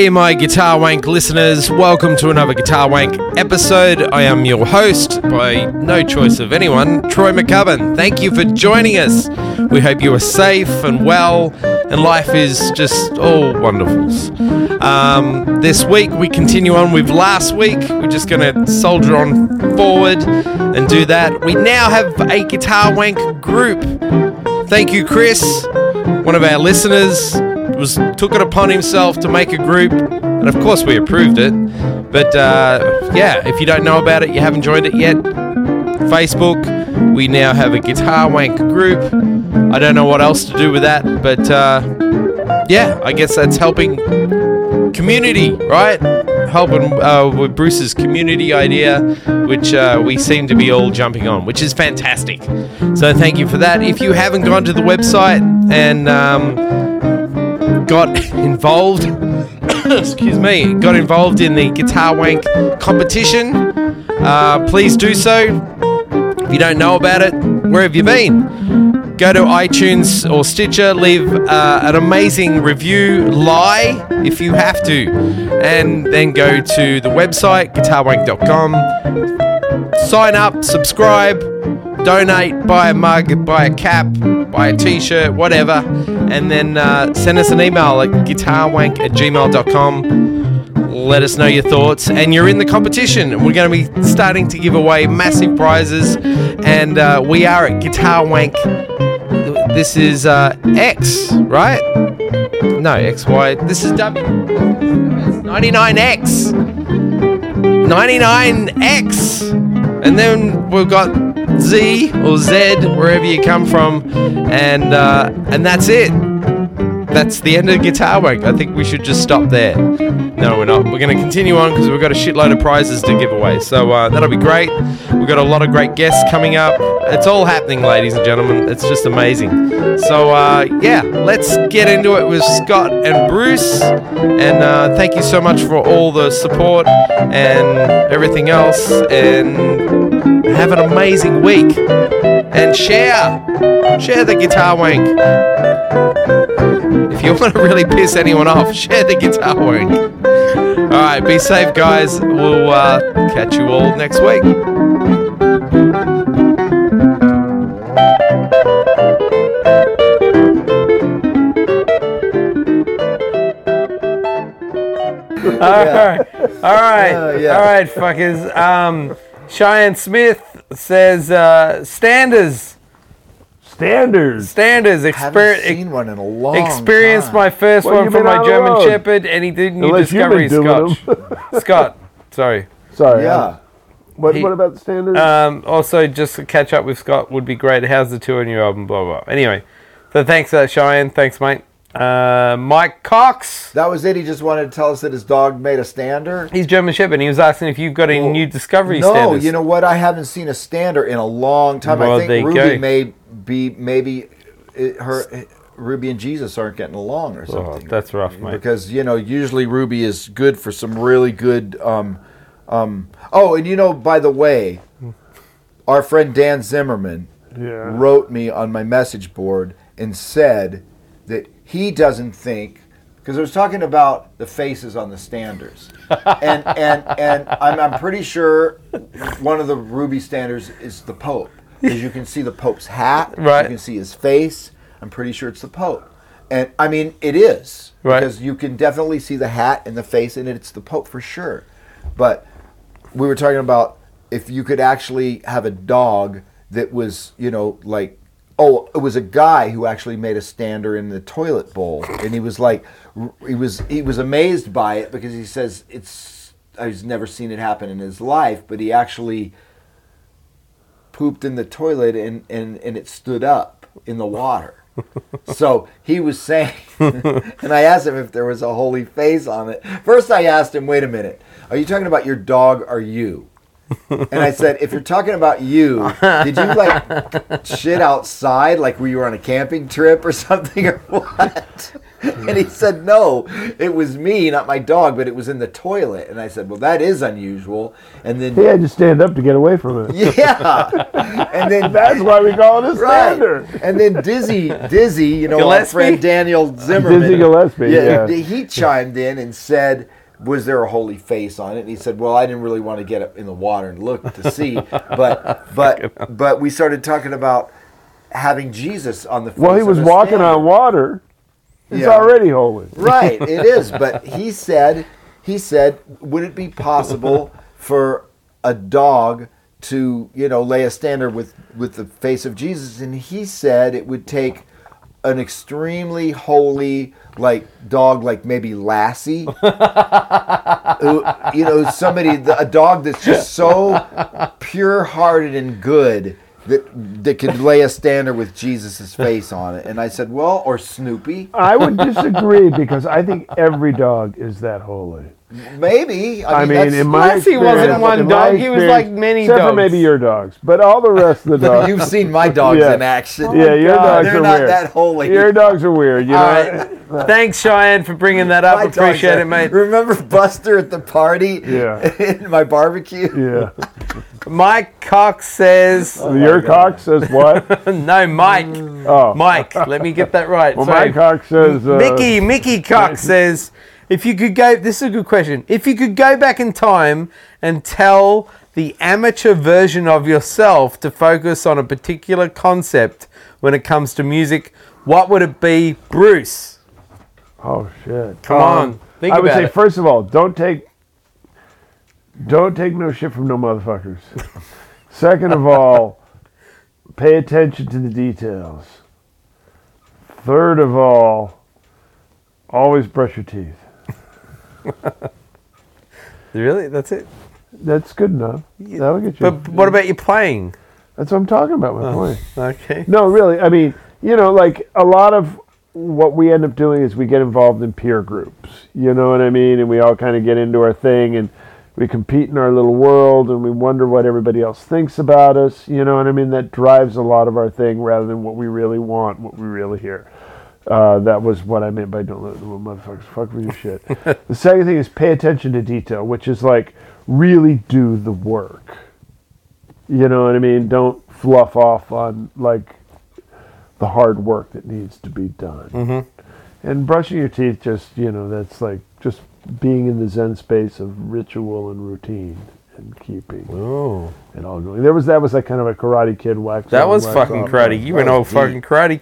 G'day, my Guitar Wank listeners. Welcome to another Guitar Wank episode. I am your host, by no choice of anyone, Troy McCubbin. Thank you for joining us. We hope you are safe and well, and life is just all wonderful. Um, this week, we continue on with last week. We're just going to soldier on forward and do that. We now have a Guitar Wank group. Thank you, Chris, one of our listeners was took it upon himself to make a group, and of course we approved it. But uh, yeah, if you don't know about it, you haven't joined it yet. Facebook, we now have a guitar wank group. I don't know what else to do with that, but uh, yeah, I guess that's helping community, right? Helping uh, with Bruce's community idea, which uh, we seem to be all jumping on, which is fantastic. So thank you for that. If you haven't gone to the website and um, got involved, excuse me, got involved in the Guitar Wank competition, uh, please do so. If you don't know about it, where have you been? Go to iTunes or Stitcher, leave uh, an amazing review, lie if you have to, and then go to the website, guitarwank.com, sign up, subscribe, donate, buy a mug, buy a cap, buy a t shirt, whatever, and then uh, send us an email at guitarwank at gmail.com. Let us know your thoughts, and you're in the competition. We're going to be starting to give away massive prizes, and uh, we are at Guitar Wank. This is uh, X, right? No, XY. This is W. 99X. 99X. And then we've got Z or Z, wherever you come from, and uh, and that's it. That's the end of Guitar Wank. I think we should just stop there. No, we're not. We're going to continue on because we've got a shitload of prizes to give away. So uh, that'll be great. We've got a lot of great guests coming up. It's all happening, ladies and gentlemen. It's just amazing. So uh, yeah, let's get into it with Scott and Bruce. And uh, thank you so much for all the support and everything else. And have an amazing week. And share, share the Guitar Wank. If you want to really piss anyone off, share the Guitar Wank. All right, be safe, guys. We'll uh, catch you all next week. All right, all right, Uh, yeah. all right, fuckers. Um, Cheyenne Smith says uh, standards, Standards. standards. haven't seen one in a long experienced time. my first Well, one you've from been my on German road. Shepherd, and he did new Unless you've discovery been doing Scotch. Scott, sorry. Sorry. Yeah. uh, What, He- what about the standards? Um, also, just to catch up with Scott would be great. How's the tour and your album? Blah blah. Anyway, so thanks, uh, Cheyenne. Thanks, mate. Uh, Mike Cox. That was it. He just wanted to tell us that his dog made a stander. He's German Shepherd. and He was asking if you've got any Well, new discovery No, standards. you know what? I haven't seen a stander in a long time. Well, I think Ruby go. may be maybe it, her Ruby and Jesus aren't getting along or Oh, something. that's rough, mate. because you know usually Ruby is good for some really good. Um, um, oh, and you know, by the way, our friend Dan Zimmerman yeah. wrote me on my message board and said he doesn't think because I was talking about the faces on the standards, and and and I'm, I'm pretty sure one of the ruby standards is the Pope because you can see the Pope's hat, Right. You can see his face. I'm pretty sure it's the Pope, and I mean it is Right. because you can definitely see the hat and the face, and it's the Pope for sure. But we were talking about if you could actually have a dog that was, you know, like, oh, it was a guy who actually made a stander in the toilet bowl, and he was like, he was he was amazed by it because he says it's he's never seen it happen in his life, but he actually pooped in the toilet and and and it stood up in the water. so he was saying, and I asked him if there was a holy face on it. First, I asked him, "Wait a minute, are you talking about your dog or you?" And I said, "If you're talking about you, did you like shit outside, like were you on a camping trip or something, or what?" And he said, no, it was me, not my dog, but it was in the toilet. And I said, well, that is unusual. And then, He had to stand up to get away from it. yeah. And then That's why we call it a Right. standard. And then Dizzy, Dizzy, you know, our friend Daniel Zimmerman. Dizzy Gillespie, yeah. He chimed in and said, was there a holy face on it? And he said, well, I didn't really want to get up in the water and look to see. but but but we started talking about having Jesus on the face Well, he was a walking standard. on water. It's Yeah. already holy. Right, it is. But he said, he said, would it be possible for a dog to, you know, lay a standard with with the face of Jesus? And he said it would take an extremely holy, like dog, like maybe Lassie, who, you know, somebody, a dog that's just so pure-hearted and good. That, that could lay a standard with Jesus' face on it. And I said, well, or Snoopy. I would disagree because I think every dog is that holy. Maybe. I mean, that's- in my Lassie wasn't one dog, he was like many except for dogs. maybe your dogs, but all the rest of the dogs. You've seen my dogs Yeah. in action. yeah, your God, dogs they're are not weird. that holy. Your dogs are weird. You know, All right. Thanks, Cheyenne, for bringing that up. My Appreciate are- it, mate. Remember Buster at the party? Yeah. in my barbecue. yeah. Mike Cox says, your cock says what? no, Mike. Oh, Mike, let me get that right. Well, So, my cock says uh, Mickey, Mickey Cox says, if you could go, this is a good question. If you could go back in time and tell the amateur version of yourself to focus on a particular concept when it comes to music, what would it be, Bruce? Oh shit! Come on, um, think I would say it. first of all, don't take, don't take no shit from no motherfuckers. Second of all, pay attention to the details. Third of all, always brush your teeth. Really? That's it? That's good enough. That'll get you. But what about your playing? That's what I'm talking about. My oh, point. Okay. No, really. I mean, you know, like a lot of what we end up doing is we get involved in peer groups. You know what I mean? And we all kind of get into our thing and we compete in our little world and we wonder what everybody else thinks about us. You know what I mean? That drives a lot of our thing rather than what we really want, what we really hear. Uh, that was what I meant by don't let the motherfuckers fuck with your shit. the second thing is pay attention to detail, which is like really do the work. You know what I mean? Don't fluff off on like the hard work that needs to be done. Mm-hmm. And brushing your teeth, just you know, that's like just being in the Zen space of ritual and routine and keeping Oh, and all going. There was that was like kind of a Karate Kid wax. that on, was wax fucking off. karate. You went oh, all fucking karate.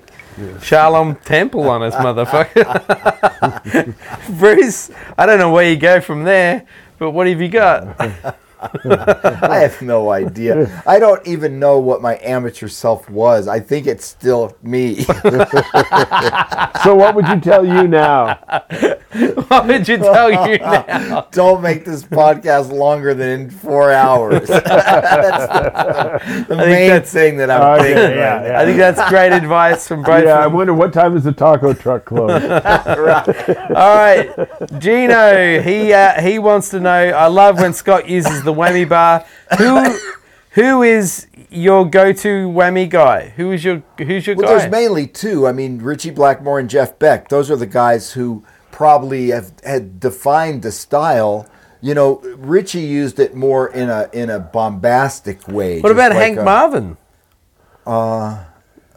Shalom Temple on us, motherfucker. Bruce, I don't know where you go from there, but what have you got? I have no idea. I don't even know what my amateur self was. I think it's still me. So what would you tell you now? What would you tell you now? don't make this podcast longer than in four hours. That's the, the main that's- thing that I'm Okay, thinking. yeah, yeah. I think that's great advice from both Yeah, I wonder what time is the taco truck close? All right, Gino. He uh, he wants to know. I love when Scott uses the whammy bar. Who who is your go-to whammy guy? Who is your who's your Well, guy? there's mainly two. I mean, Ritchie Blackmore and Jeff Beck. Those are the guys who probably have had defined the style. You know, Ritchie used it more in a in a bombastic way. what about like Hank a- Marvin? Uh,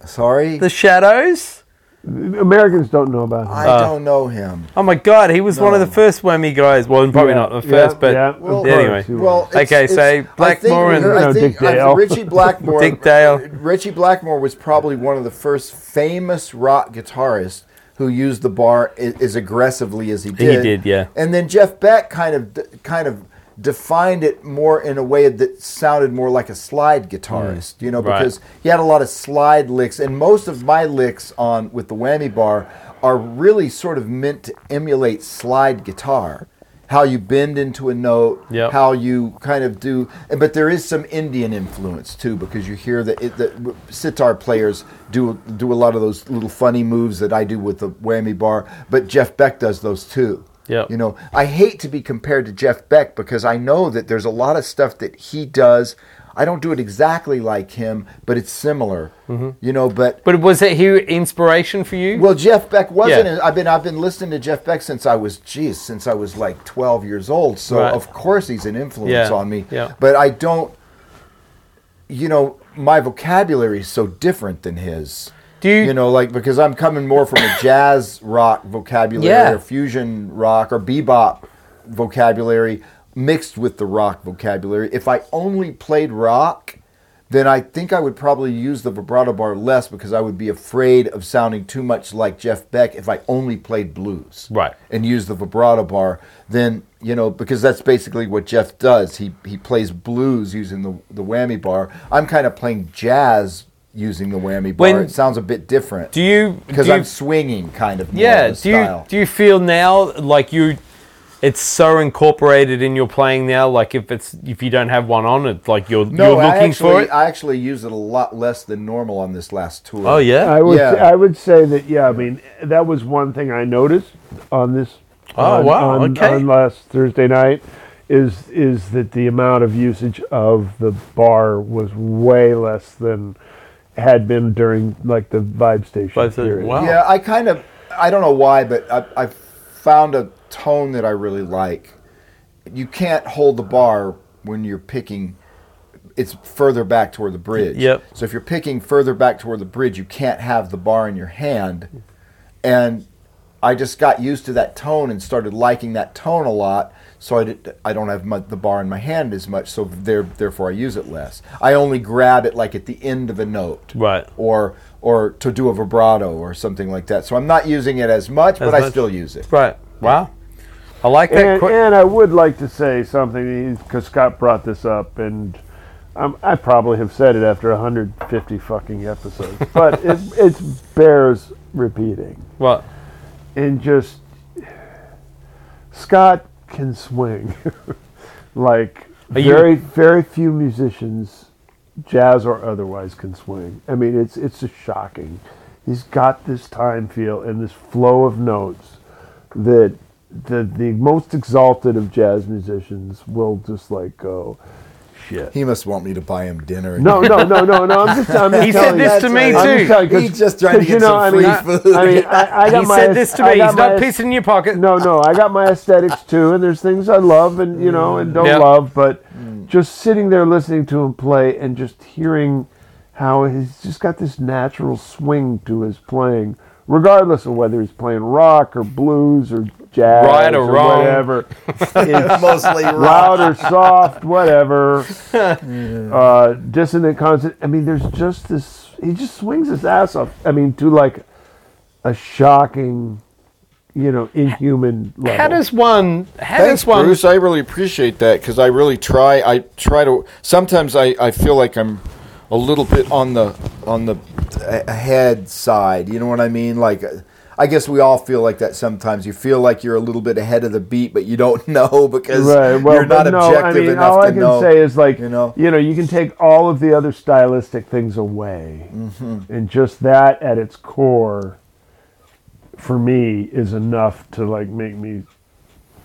sorry, The Shadows. Americans don't know about him. I Uh, don't know him. Oh my God, he was one of the first whammy guys. Well, probably Yeah, not the yeah, first, but yeah, of Well, course anyway. he was. Well, it's- Okay, it's- so I think- Blackmore and- You know, think Dick uh, Dale. Ritchie Blackmore. Dick Dale. Ritchie Blackmore was probably one of the first famous rock guitarists who used the bar i- as aggressively as he did. did, yeah. And then Jeff Beck kind of kind of defined it more in a way that sounded more like a slide guitarist, you know, Mm. Right. because he had a lot of slide licks, and most of my licks on with the whammy bar are really sort of meant to emulate slide guitar. How you bend into a note, Yep. how you kind of do, but there is some Indian influence too, because you hear that it, the sitar players do do a lot of those little funny moves that I do with the whammy bar, but Jeff Beck does those too. Yeah. You know, I hate to be compared to Jeff Beck because I know that there's a lot of stuff that he does. I don't do it exactly like him, but it's similar. Mm-hmm. You know, but But was it he inspiration for you? well, Jeff Beck wasn't. Yeah. I've been I've been listening to Jeff Beck since I was, geez, since I was like 12 years old. So Right. of course he's an influence Yeah, on me. yeah. But I don't. You know, my vocabulary is so different than his. Do you- You know, like because I'm coming more from a jazz rock vocabulary Yeah. or fusion rock or bebop vocabulary mixed with the rock vocabulary. If I only played rock, then I think I would probably use the vibrato bar less because I would be afraid of sounding too much like Jeff Beck if I only played blues. Right. And use the vibrato bar, then, you know, because that's basically what Jeff does. He he plays blues using the the whammy bar. I'm kind of playing jazz using the whammy bar. When- it sounds a bit different. do you because do you- I'm swinging kind of yeah of the do you do you feel now like you it's so incorporated in your playing now like if it's if you don't have one on it's like you're no, you're I looking actually, for it I actually use it a lot less than normal on this last tour. oh yeah I would Yeah. I would say that yeah. I mean that was one thing I noticed on this. Oh, on, wow, On, okay. on last Thursday night, is is that the amount of usage of the bar was way less than had been during like the vibe station Vibe station, wow. Yeah, I kind of, I don't know why, but I, I found a tone that I really like. You can't hold the bar when you're picking. It's further back toward the bridge. Yep. So if you're picking further back toward the bridge, you can't have the bar in your hand. And I just got used to that tone and started liking that tone a lot. So I, did, I don't have my, the bar in my hand as much. So there, therefore, I use it less. I only grab it like at the end of a note right or or to do a vibrato or something like that. So I'm not using it as much, but I still use it. right wow I like that And, que- and I would like to say something because Scott brought this up, and um, I probably have said it after 150 fucking episodes, but it it bears repeating. what and just Scott can swing. Like Are you- very very few musicians jazz or otherwise can swing. I mean it's it's just shocking. He's got this time feel and this flow of notes that the the most exalted of jazz musicians will just like go shit He must want me to buy him dinner. no no no no no i'm just, I'm just He said telling this to me That's I'm too. just telling He's just trying to 'cause, get you know, some I free mean, food. I mean, I, I got he my said this to I me got he's not my- pissing in your pocket no, no, I got my aesthetics too, and there's things I love and you know and don't Yeah. love, but mm. just sitting there listening to him play and just hearing how he's just got this natural swing to his playing, regardless of whether he's playing rock or blues or jazz Right or wrong. whatever. It's Mostly loud or soft, whatever. uh, dissonant, constant. I mean, there's just this. He just swings his ass off. I mean, to like a shocking, you know, inhuman level. how does one how Thanks, does one Bruce. I really appreciate that because I really try. I try to. Sometimes I, I feel like I'm a little bit on the on the ahead side. You know what I mean? Like, I guess we all feel like that sometimes. You feel like you're a little bit ahead of the beat, but you don't know because Right. Well, you're not no, objective I mean, enough all to I can know. say is like you know? you know, you can take all of the other stylistic things away, Mm-hmm. and just that at its core, for me, is enough to like make me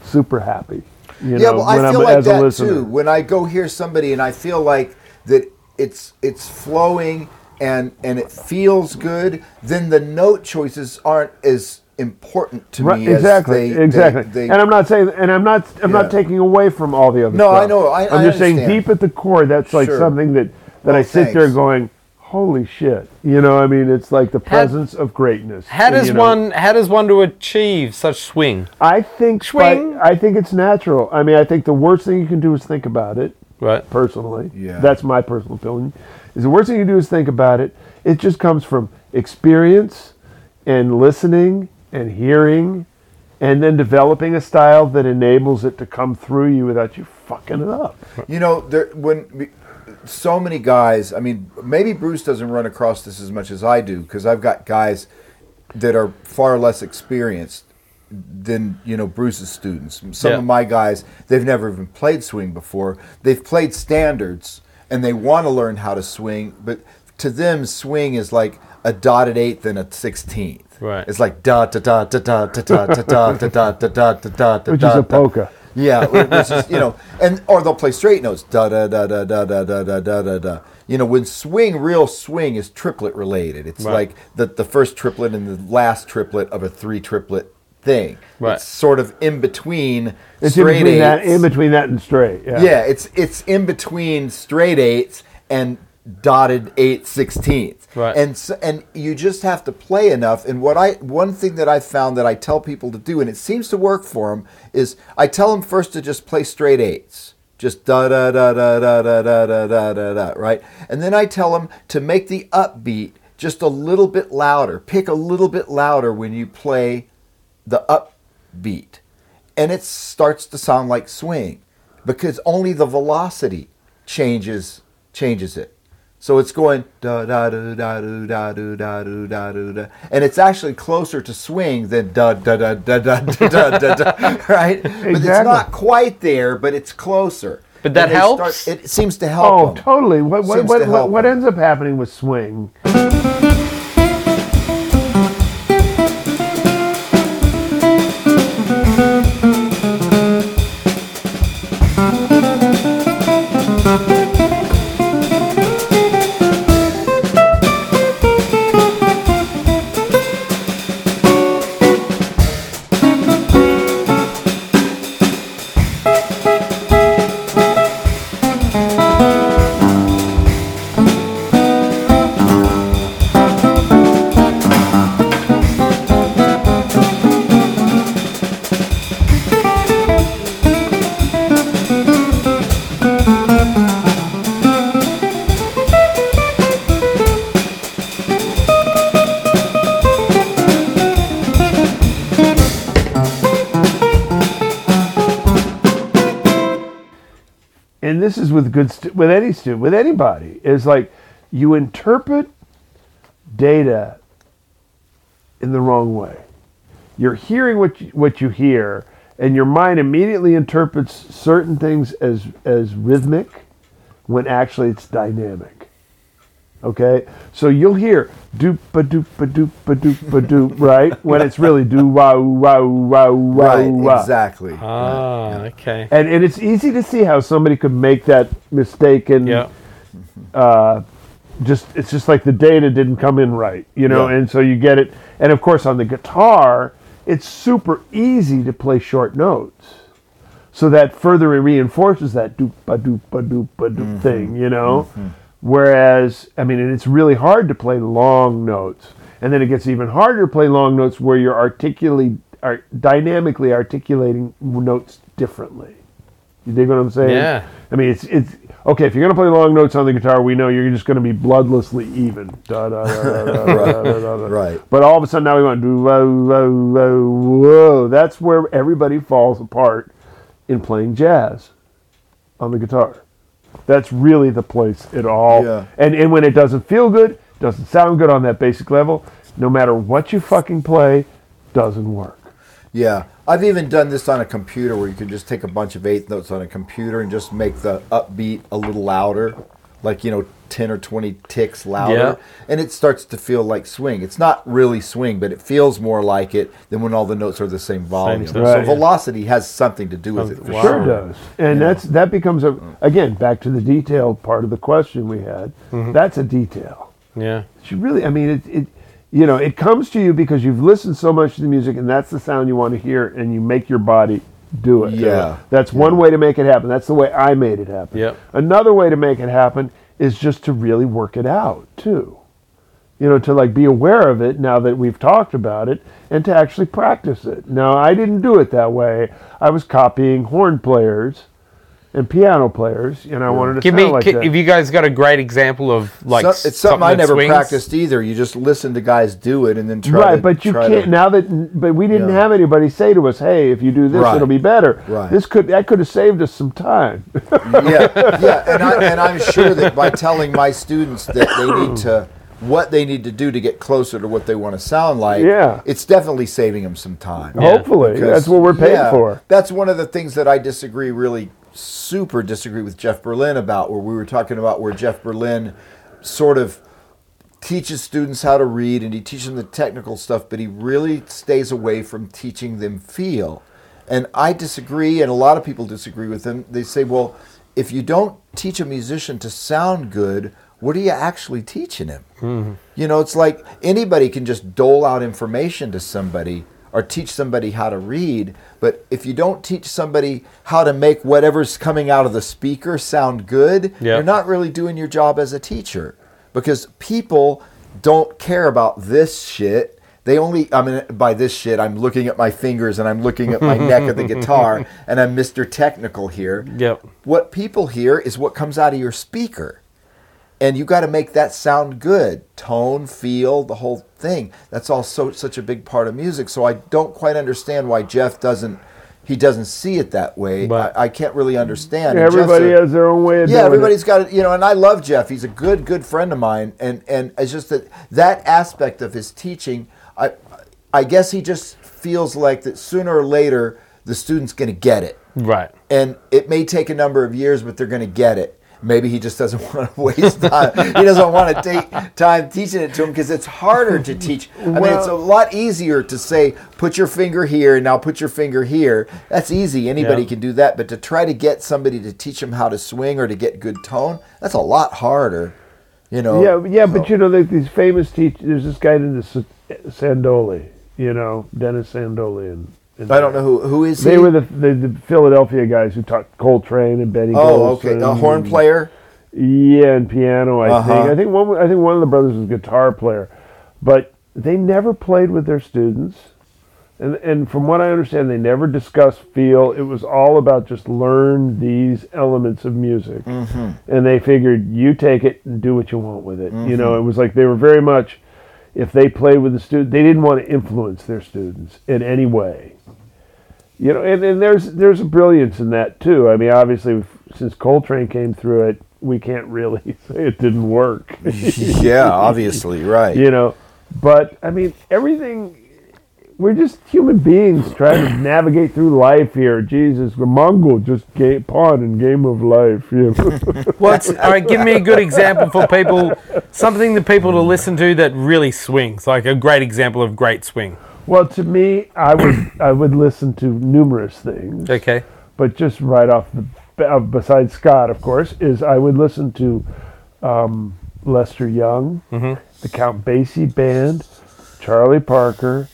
super happy. You yeah, know, well, I feel I'm like that too. When I go hear somebody and I feel like that it's it's flowing and and it feels good, then the note choices aren't as important to Right, me. as exactly, they- exactly. they- they- and I'm not saying, and I'm not, I'm Yeah. not taking away from all the other. No, stuff. I know, I- am I just saying, deep at the core, that's like Sure. something that that Well, I sit there going, "Holy shit!" You know, I mean, it's like the presence of greatness. how does you know? one how does one to achieve such swing I think Swing. by- I think it's natural. I mean, I think the worst thing you can do is think about it. right Personally, Yeah. that's my personal opinion. Is the worst thing you do is think about it. It just comes from experience and listening and hearing, and then developing a style that enables it to come through you without you fucking it up. You know, there when so many guys. I mean, maybe Bruce doesn't run across this as much as I do because I've got guys that are far less experienced than you know Bruce's students. Some Yeah. of my guys, they've never even played swing before. They've played standards and they want to learn how to swing, but to them, swing is like a dotted eighth and a sixteenth. Right. It's like da da da da da da da da da da da da da da da Which da is a da. polka. Yeah, which is, you know, and or they'll play straight notes, da da da da da da da da da da da. You know, when swing, real swing is triplet related. It's Right. like the the first triplet and the last triplet of a three triplet thing. Right. It's sort of in between It's in straight between that, in between that and straight. Yeah. Yeah, it's it's in between straight eights and dotted eight sixteenths. Right. And so, and you just have to play enough. And what I one thing that I found that I tell people to do, and it seems to work for them, is I tell them first to just play straight eights. Just da da da da da da da da da da da, right? And then I tell them to make the upbeat just a little bit louder. Pick a little bit louder when you play the upbeat. And it starts to sound like swing because only the velocity changes changes it. So it's going da da da da da da da da da da da da, and it's actually closer to swing than da da da da da da da da, da right? But it's not quite there, but it's closer. But that And they helps? it seems to help. Oh, them. totally. What what what, what, what ends up happening with swing? With good stu- with any student with anybody is like you interpret data in the wrong way. You're hearing what you, what you hear and your mind immediately interprets certain things as as rhythmic when actually it's dynamic okay so you'll hear doop ba doop ba doop ba doop ba doop right when it's really do wow wow wow wow right, wow exactly. Ah, okay. and and it's easy to see how somebody could make that mistake and Yeah. uh, just it's just like the data didn't come in right, you know, Yeah. and so you get it. And of course, on the guitar, it's super easy to play short notes, so that further reinforces that doop ba doop ba doop ba doop thing, you know. Whereas, I mean, and it's really hard to play long notes. And then it gets even harder to play long notes where you're articulately, art, dynamically articulating notes differently. You dig what I'm saying? Yeah. I mean, it's it's okay if you're gonna play long notes on the guitar. We know you're just gonna be bloodlessly even. Right. But all of a sudden now we want to do low, whoa whoa whoa. That's where everybody falls apart in playing jazz on the guitar. That's really the place it all. Yeah. And and when it doesn't feel good, doesn't sound good on that basic level, no matter what you fucking play, doesn't work. Yeah, I've even done this on a computer where you can just take a bunch of eighth notes on a computer and just make the upbeat a little louder, like you know, ten or twenty ticks louder, Yeah. and it starts to feel like swing. It's not really swing, but it feels more like it than when all the notes are the same volume. stuff, so yeah. velocity has something to do with it. For wow. Sure sure. does. And that's that becomes a again back to the detailed part of the question we had. Mm-hmm. That's a detail. Yeah. You really, I mean, it, it, you know, it comes to you because you've listened so much to the music, and that's the sound you want to hear, and you make your body do it. Yeah. That's one way to make it happen. That's the way I made it happen. Yep. Another way to make it happen is just to really work it out too. You know, to like be aware of it now that we've talked about it, and to actually practice it. Now, I didn't do it that way. I was copying horn players and piano players, and I wanted to Give sound me, like ki- that. if you guys got a great example of like So- it's something I that never swings. practiced either. You just listen to guys do it and then try. It. Right, to, but you try can't to- now that. But we didn't Yeah. have anybody say to us, "Hey, if you do this, Right. it'll be better." Right. This could that could have saved us some time. yeah, yeah, and, I, and I'm sure that by telling my students that they need to, what they need to do to get closer to what they want to sound like, Yeah. it's definitely saving them some time. Hopefully, Because- that's what we're paid yeah, for. That's one of the things that I disagree, really super disagree with Jeff Berlin about, where we were talking about where Jeff Berlin sort of teaches students how to read and he teaches them the technical stuff, but he really stays away from teaching them feel. And I disagree, and a lot of people disagree with him. They say, well, if you don't teach a musician to sound good, what are you actually teaching him? Mm-hmm. You know, it's like anybody can just dole out information to somebody or teach somebody how to read, but if you don't teach somebody how to make whatever's coming out of the speaker sound good, Yeah. you're not really doing your job as a teacher because people don't care about this shit. They only, I mean, by this shit, I'm looking at my fingers and I'm looking at my neck of the guitar and I'm Mr. Technical here. Yep. What people hear is what comes out of your speaker. And you got to make that sound good. Tone, feel, the whole thing. That's all so, such a big part of music. So I don't quite understand why Jeff doesn't, he doesn't see it that way. But- I, I can't really understand. And Everybody a- has their own way of doing it. yeah, doing everybody's it. got it, you know, and I love Jeff. He's a good, good friend of mine, and and it's just that that aspect of his teaching, I, I guess he just feels like that sooner or later the student's going to get it, Right. and it may take a number of years, but they're going to get it. Maybe he just doesn't want to waste time. he doesn't want to take time teaching it to him because it's harder to teach. I mean, it's a lot easier to say, put your finger here and now put your finger here. That's easy. Anybody Yeah. can do that. But to try to get somebody to teach them how to swing or to get good tone, that's a lot harder. You know. Yeah, yeah, but you know, like these famous teachers. There's this guy named Sandole. You know, Dennis Sandole, and, and I don't know who who is They he. were the, the the Philadelphia guys who taught Coltrane and Benny. oh, okay, Golson a horn player. Yeah, and piano. I Uh-huh. think. I think one. I think one of the brothers was a guitar player, but they never played with their students. And, and from what I understand, they never discussed feel. It was all about just learn these elements of music. Mm-hmm. And they figured you take it and do what you want with it. You Mm-hmm. know, it was like they were very much, if they played with the student, they didn't want to influence their students in any way. You know, and, and there's there's a brilliance in that too. I mean, obviously, since Coltrane came through it, we can't really say it didn't work. yeah, obviously, right. you know, but I mean, everything. We're just human beings trying to navigate through life here. Jesus, the Mongol just game, pawn in game of life. You know? What's all right? Give me a good example for people. Something that people to listen to that really swings, like a great example of great swing. well, to me, I would I would listen to numerous things. Okay. but just right off the uh, besides Scott, of course, is I would listen to um, Lester Young, the Count Basie Band, Charlie Parker,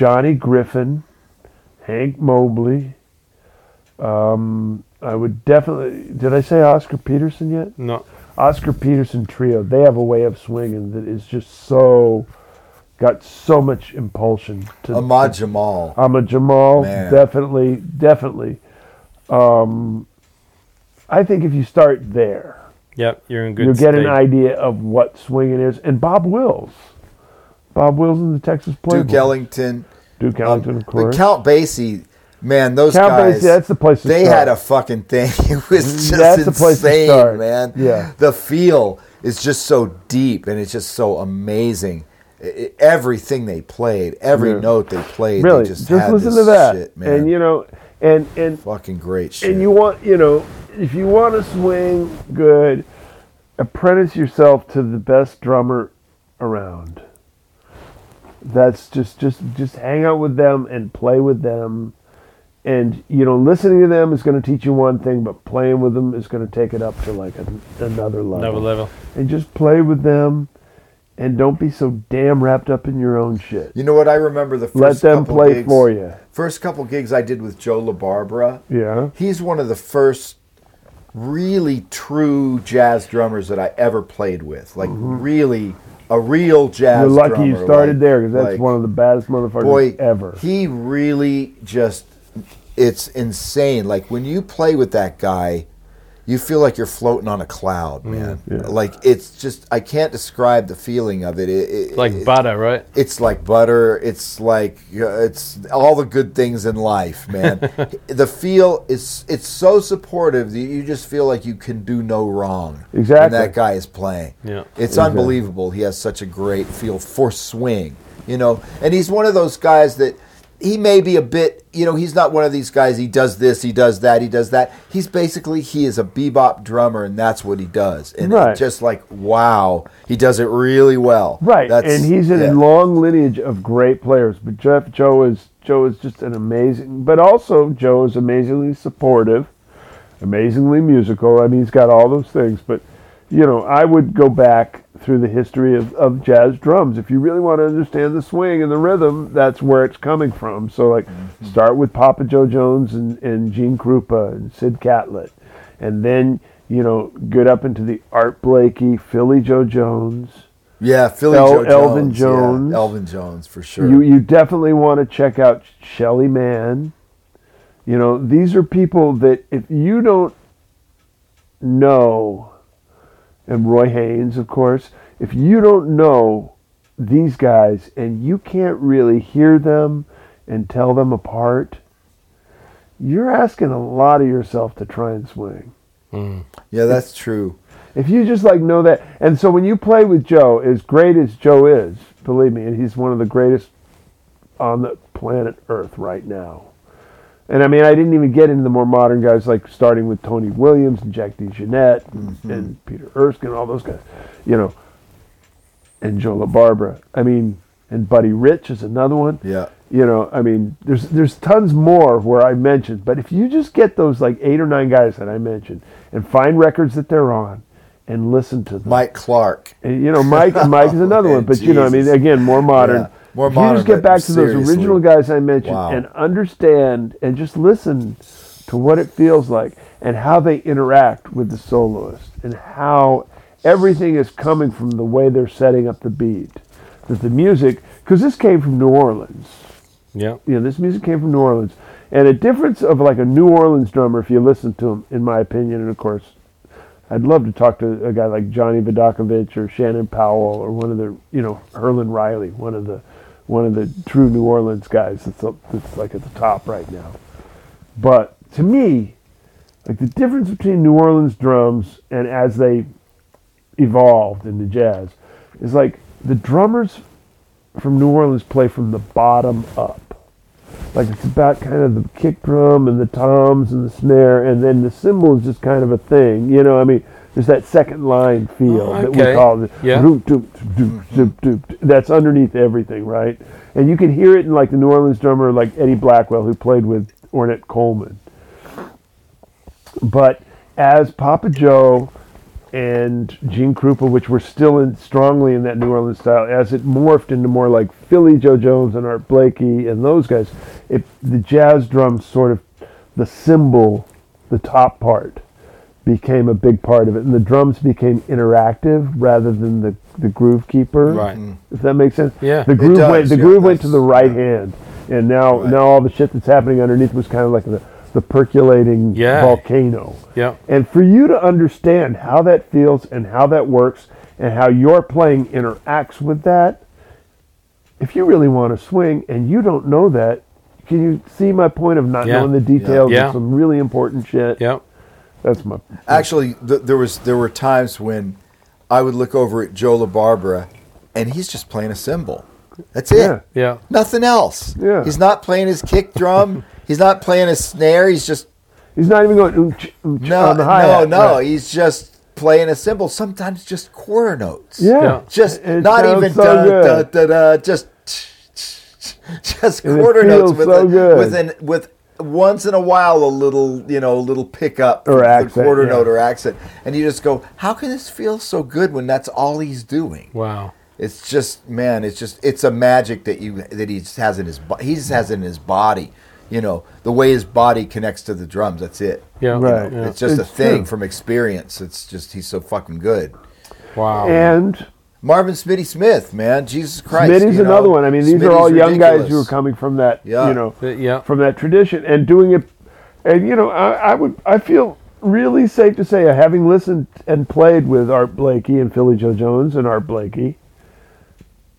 Johnny Griffin, Hank Mobley. Um, I would definitely. Did I say Oscar Peterson yet? No. Oscar Peterson trio. They have a way of swinging that is just so got so much impulsion to Ahmad Jamal. Ahmad Jamal, Man. definitely, definitely. Um, I think if you start there, Yep. You're in good. you'll get an idea of what swinging is. And Bob Wills, Bob Wills in the Texas Playboy, Duke Ellington. Duke Um, Ellington, of but course. Count Basie, man, those Count guys. Basie, that's the place to they start. had a fucking thing. It was just That's the place to insane, start. man. Yeah. The feel is just so deep and it's just so amazing. I- I- everything they played, every Yeah. note they played, really, they just, just, had listen to that, shit, man. and you know, and and fucking great shit. and you want you know if you want to swing good apprentice yourself to the best drummer around that's just just just hang out with them and play with them. And you know listening to them is going to teach you one thing but playing with them is going to take it up to like a, another level. Another level. and just play with them and don't be so damn wrapped up in your own shit. You know what? I remember the first let them couple play gigs, for you First couple gigs I did with Joe LaBarbera. yeah. He's one of the first really true jazz drummers that I ever played with. Like mm-hmm. really a real jazz you're lucky you started like- there because that's like- one of the baddest motherfuckers boy ever He really just it's insane. Like when you play with that guy, you feel like you're floating on a cloud, man. yeah. Like it's just I can't describe the feeling of it. it, it Like it- butter, right? it's like butter. It's like uh, it's all the good things in life, man. the feel is it's so supportive that you just feel like you can do no wrong. When Exactly. that guy is playing. Yeah. It's unbelievable. He has such a great feel for swing, you know. And he's one of those guys that he may be a bit, you know, he's not one of these guys. He does this, he does that, he does that. He's basically he is a bebop drummer, and that's what he does. And Right. just like wow, he does it really well. Right, That's- and he's in yeah. a long lineage of great players. But Jeff Joe is Joe is just an amazing. But also Joe is amazingly supportive, amazingly musical. I mean, he's got all those things. But you know, I would go back through the history of, of jazz drums. If you really want to understand the swing and the rhythm, that's where it's coming from. So, like, mm-hmm. start with Papa Joe Jones and, and Gene Krupa and Sid Catlett, and then you know, get up into the Art Blakey, Philly Joe Jones. Yeah, Philly El- Joe Elvin Jones. yeah, Elvin Jones for sure. You you definitely want to check out Shelly Manne. You know, these are people that if you don't know, and Roy Haynes, of course, if you don't know these guys and you can't really hear them and tell them apart, you're asking a lot of yourself to try and swing. Hmm. yeah, that's true. If you just like know that, and so when you play with Joe, as great as Joe is, believe me, and he's one of the greatest on the planet Earth right now. And I mean, I didn't even get into the more modern guys, like starting with Tony Williams and Jack DeJohnette and, mm-hmm. and Peter Erskine, and all those guys, you know, and Joe LaBarbera. I mean, and Buddy Rich is another one Yeah. you know i mean there's there's tons more where i mentioned but if you just get those like eight or nine guys that i mentioned and find records that they're on and listen to them Mike Clark. and, you know mike mike is another man, one but you know i mean again more modern Yeah, more if modern, you just get back to those original guys i mentioned Wow. and understand and just listen to what it feels like and how they interact with the soloist and how everything is coming from the way they're setting up the beat that the music because this came from new orleans Yeah. you know, this music came from New Orleans. And a difference of like a New Orleans drummer, if you listen to him, in my opinion, and of course, I'd love to talk to a guy like Johnny Vidacovich or Shannon Powell or one of the, you know, Herlin Riley, one of the, one of the true New Orleans guys that's, up, that's like at the top right now. But to me, like the difference between New Orleans drums and as they evolved into jazz is like the drummers from New Orleans play from the bottom up. Like it's about kind of the kick drum and the toms and the snare, and then the cymbal is just kind of a thing. You know, I mean, there's that second line oh, feel Oh, that we call it. Yeah. doop, doop, doop, doop, doop. That's underneath everything, right? And you can hear it in like the New Orleans drummer, like Eddie Blackwell, who played with Ornette Coleman. But as Papa Joe and Gene Krupa, which were still in strongly in that New Orleans style, as it morphed into more like Philly Joe Jones and Art Blakey and those guys, it, the jazz drums sort of the cymbal, the top part, became a big part of it, and the drums became interactive rather than the, the groove keeper. Right. If that makes sense. Yeah. The groove does, went. The yeah, groove went to the right hand, and now Right. now all the shit that's happening underneath was kind of like the the percolating Yeah. volcano. Yeah. And for you to understand how that feels and how that works and how your playing interacts with that, if you really want to swing and you don't know that, can you see my point of not Yeah. knowing the details Yeah. of some really important shit? Yeah. That's my Actually, th- there was there were times when I would look over at Joe LaBarbera, and he's just playing a cymbal. That's it. Yeah. Yeah. Nothing else. Yeah. He's not playing his kick drum. he's not playing his snare. He's just He's not even going oomch, oomch no, on the no, no. Right. He's just playing a cymbal. Sometimes just quarter notes. Yeah. Yeah. Just It not even so da, da, good. da, da, just just quarter notes feels with so a, with an with once in a while a little you know a little pickup Or the accent, quarter yeah. note or accent and you just go how can this feel so good when that's all he's doing Wow. it's just man it's just it's a magic that you that he just has in his he just has in his body you know the way his body connects to the drums that's it Yeah. Right. Yeah. it's just a thing true. from experience it's just he's so fucking good Wow. And Marvin Smitty Smith, man, Jesus Christ. Smitty's you know, another one. I mean, these are all young guys who are coming from that, Yeah. you know, yeah. from that tradition and doing it. And you know, I, I would, I feel really safe to say, uh, having listened and played with Art Blakey and Philly Joe Jones and Art Blakey,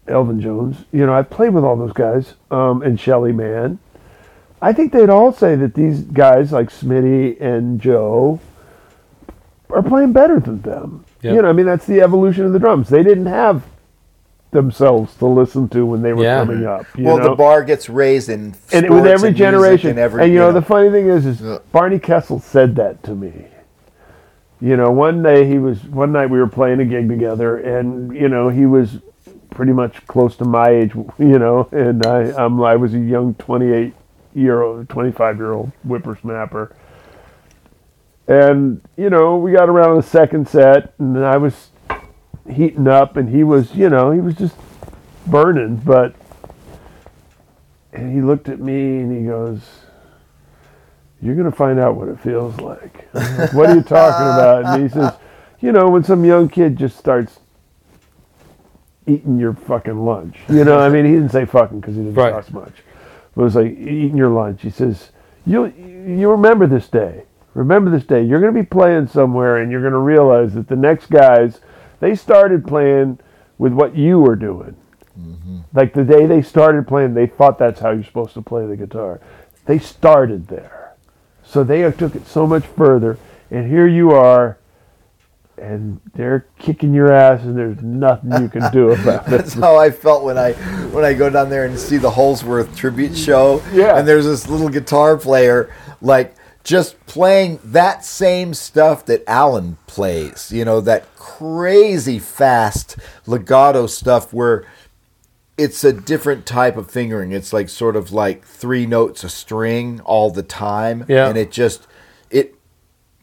Elvin Jones. You know, I've played with all those guys um, and Shelly Manne. I think they'd all say that these guys like Smitty and Joe are playing better than them. Yeah. You know, I mean, that's the evolution of the drums. They didn't have themselves to listen to when they were Yeah. coming up. You well, know? the bar gets raised in and with every and music generation. and every you know, know. the funny thing is, is Yeah. Barney Kessel said that to me. You know, one day he was one night we were playing a gig together, and you know he was pretty much close to my age. You know, and I I'm, I was a young 28 year old, 25 year old whippersnapper. And you know, we got around the second set, and I was heating up, and he was, you know, he was just burning, but and he looked at me and he goes, You're going to find out what it feels like. Like, what are you talking about? And he says, You know, when some young kid just starts eating your fucking lunch. You know, I mean, he didn't say fucking because he didn't Right. cost much. But it was like eating your lunch. He says, you, you remember this day. Remember this day. You're going to be playing somewhere and you're going to realize that the next guys, they started playing with what you were doing. Mm-hmm. Like the day they started playing, they thought that's how you're supposed to play the guitar. They started there. So they took it so much further. And here you are, and they're kicking your ass, and there's nothing you can do about it. That's how I felt when I when I go down there and see the Holdsworth tribute show. Yeah. And there's this little guitar player like just playing that same stuff that Allan plays. You know, that crazy fast legato stuff where it's a different type of fingering. It's like sort of like three notes a string all the time. Yeah. And it just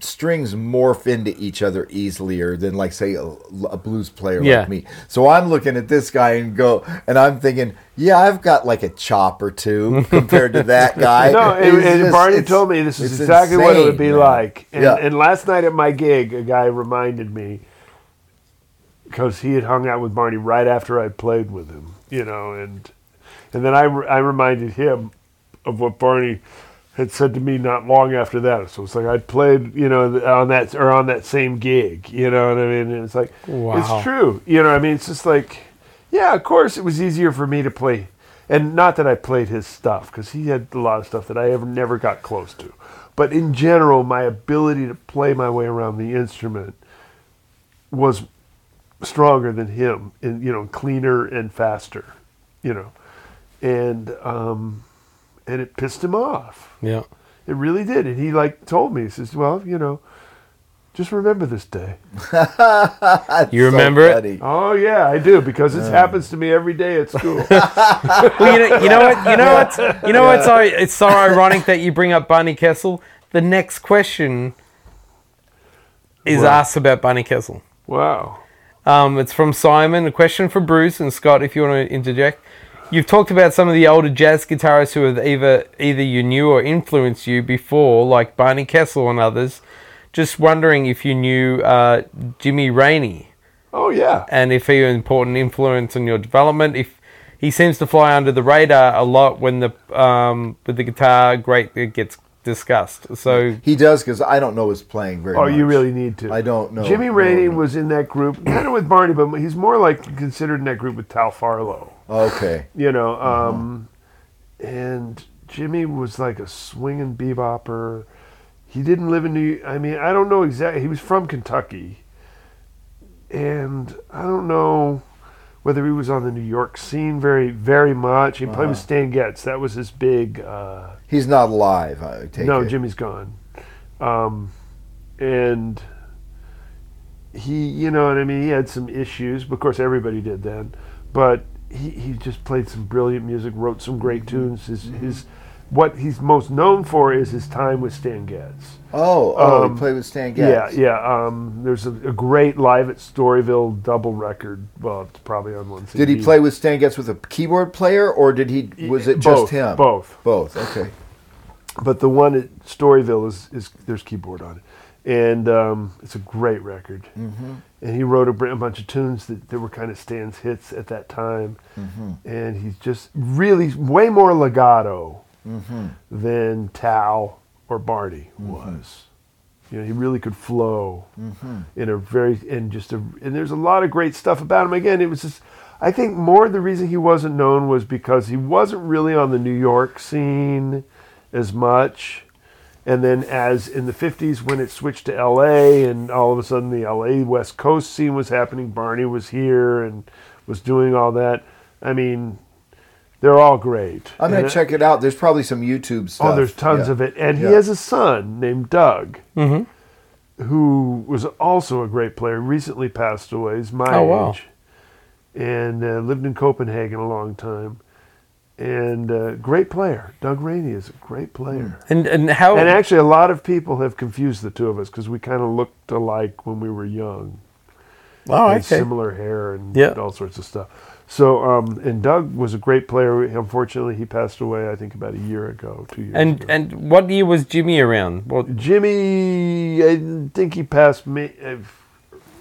strings morph into each other easier than like say a, a blues player Yeah. like me. So I'm looking at this guy and go and I'm thinking, yeah, I've got like a chop or two compared to that guy. No, and, and just- Barney told me this is it's exactly what it would be man. like. And, Yeah. and last night at my gig, a guy reminded me because he had hung out with Barney right after I played with him, you know, and and then I, I reminded him of what Barney had said to me not long after that. So it's like I'd played, you know, on that or on that same gig, you know what I mean? And it's like Wow. it's true, you know. what I mean, it's just like, yeah, of course, it was easier for me to play, and not that I played his stuff because he had a lot of stuff that I ever never got close to, but in general, my ability to play my way around the instrument was stronger than him, and you know, cleaner and faster, you know, and um, and it pissed him off. Yeah. It really did. And he like told me, he says, Well, you know, just remember this day. You remember it? Oh yeah, I do, because this happens to me every day at school. Well, you know, you know what? You know what? You know what's so it's so ironic that you bring up Barney Kessel. The next question is What? asked about Barney Kessel. wow. Um, it's from Simon. A question for Bruce and Scott, if you want to interject. You've talked about some of the older jazz guitarists who have either either you knew or influenced you before, like Barney Kessel and others. Just wondering if you knew uh, Jimmy Raney Oh yeah. and if he was an important influence in your development. If he seems to fly under the radar a lot when the um, with the guitar great it gets discussed. So He does because I don't know his playing very Oh, much. you really need to. I don't know. Jimmy Raney was in that group, kind of with Barney, but he's more like considered in that group with Tal Farlow. Okay. You know, um, and Jimmy was like a swinging bebopper. He didn't live in New. I mean, I don't know exactly. He was from Kentucky, and I don't know whether he was on the New York scene very, very much. He played with Stan Getz. That was his big. Uh, He's not alive. I take no, it. Jimmy's gone. Um, and he, you know what I mean? He had some issues. Of course, everybody did then. But he, he just played some brilliant music, wrote some great tunes. His, his, what he's most known for is his time with Stan Getz. Oh, oh, Um, he played with Stan Yeah, Getz. yeah. Um, there's a, a great live at Storyville double record. Well, it's probably on one CD. Did he play with Stan Getz with a keyboard player, or did he? Was it Both, just him? Both. Both. Okay. but the one at Storyville is, is there's keyboard on it, and um, it's a great record. Mm-hmm. And he wrote a, a bunch of tunes that, that were kind of Stan's hits at that time, Mm-hmm. and he's just really way more legato Mm-hmm. than Tal or Barney Mm-hmm. was. You know, he really could flow Mm-hmm. in a very and just a and there's a lot of great stuff about him. Again, it was just I think more the reason he wasn't known was because he wasn't really on the New York scene as much. And then as in the 50s when it switched to LA and all of a sudden the LA West Coast scene was happening, Barney was here and was doing all that. I mean, they're all great. I'm gonna And- check it out. There's probably some YouTube stuff. Oh, there's tons Yeah. of it, and Yeah. he has a son named Doug, who was also a great player. Recently passed away. He's my Oh, wow. age, and uh, lived in Copenhagen a long time. And uh, great player. Doug Raney is a great player. And and how? And actually, a lot of people have confused the two of us because we kind of looked alike when we were young. oh, Had okay. similar hair and Yeah. all sorts of stuff. So, um, and Doug was a great player. Unfortunately, he passed away. I think about a year ago, two years And ago. and what year was Jimmy around? Well, Jimmy, I think he passed me.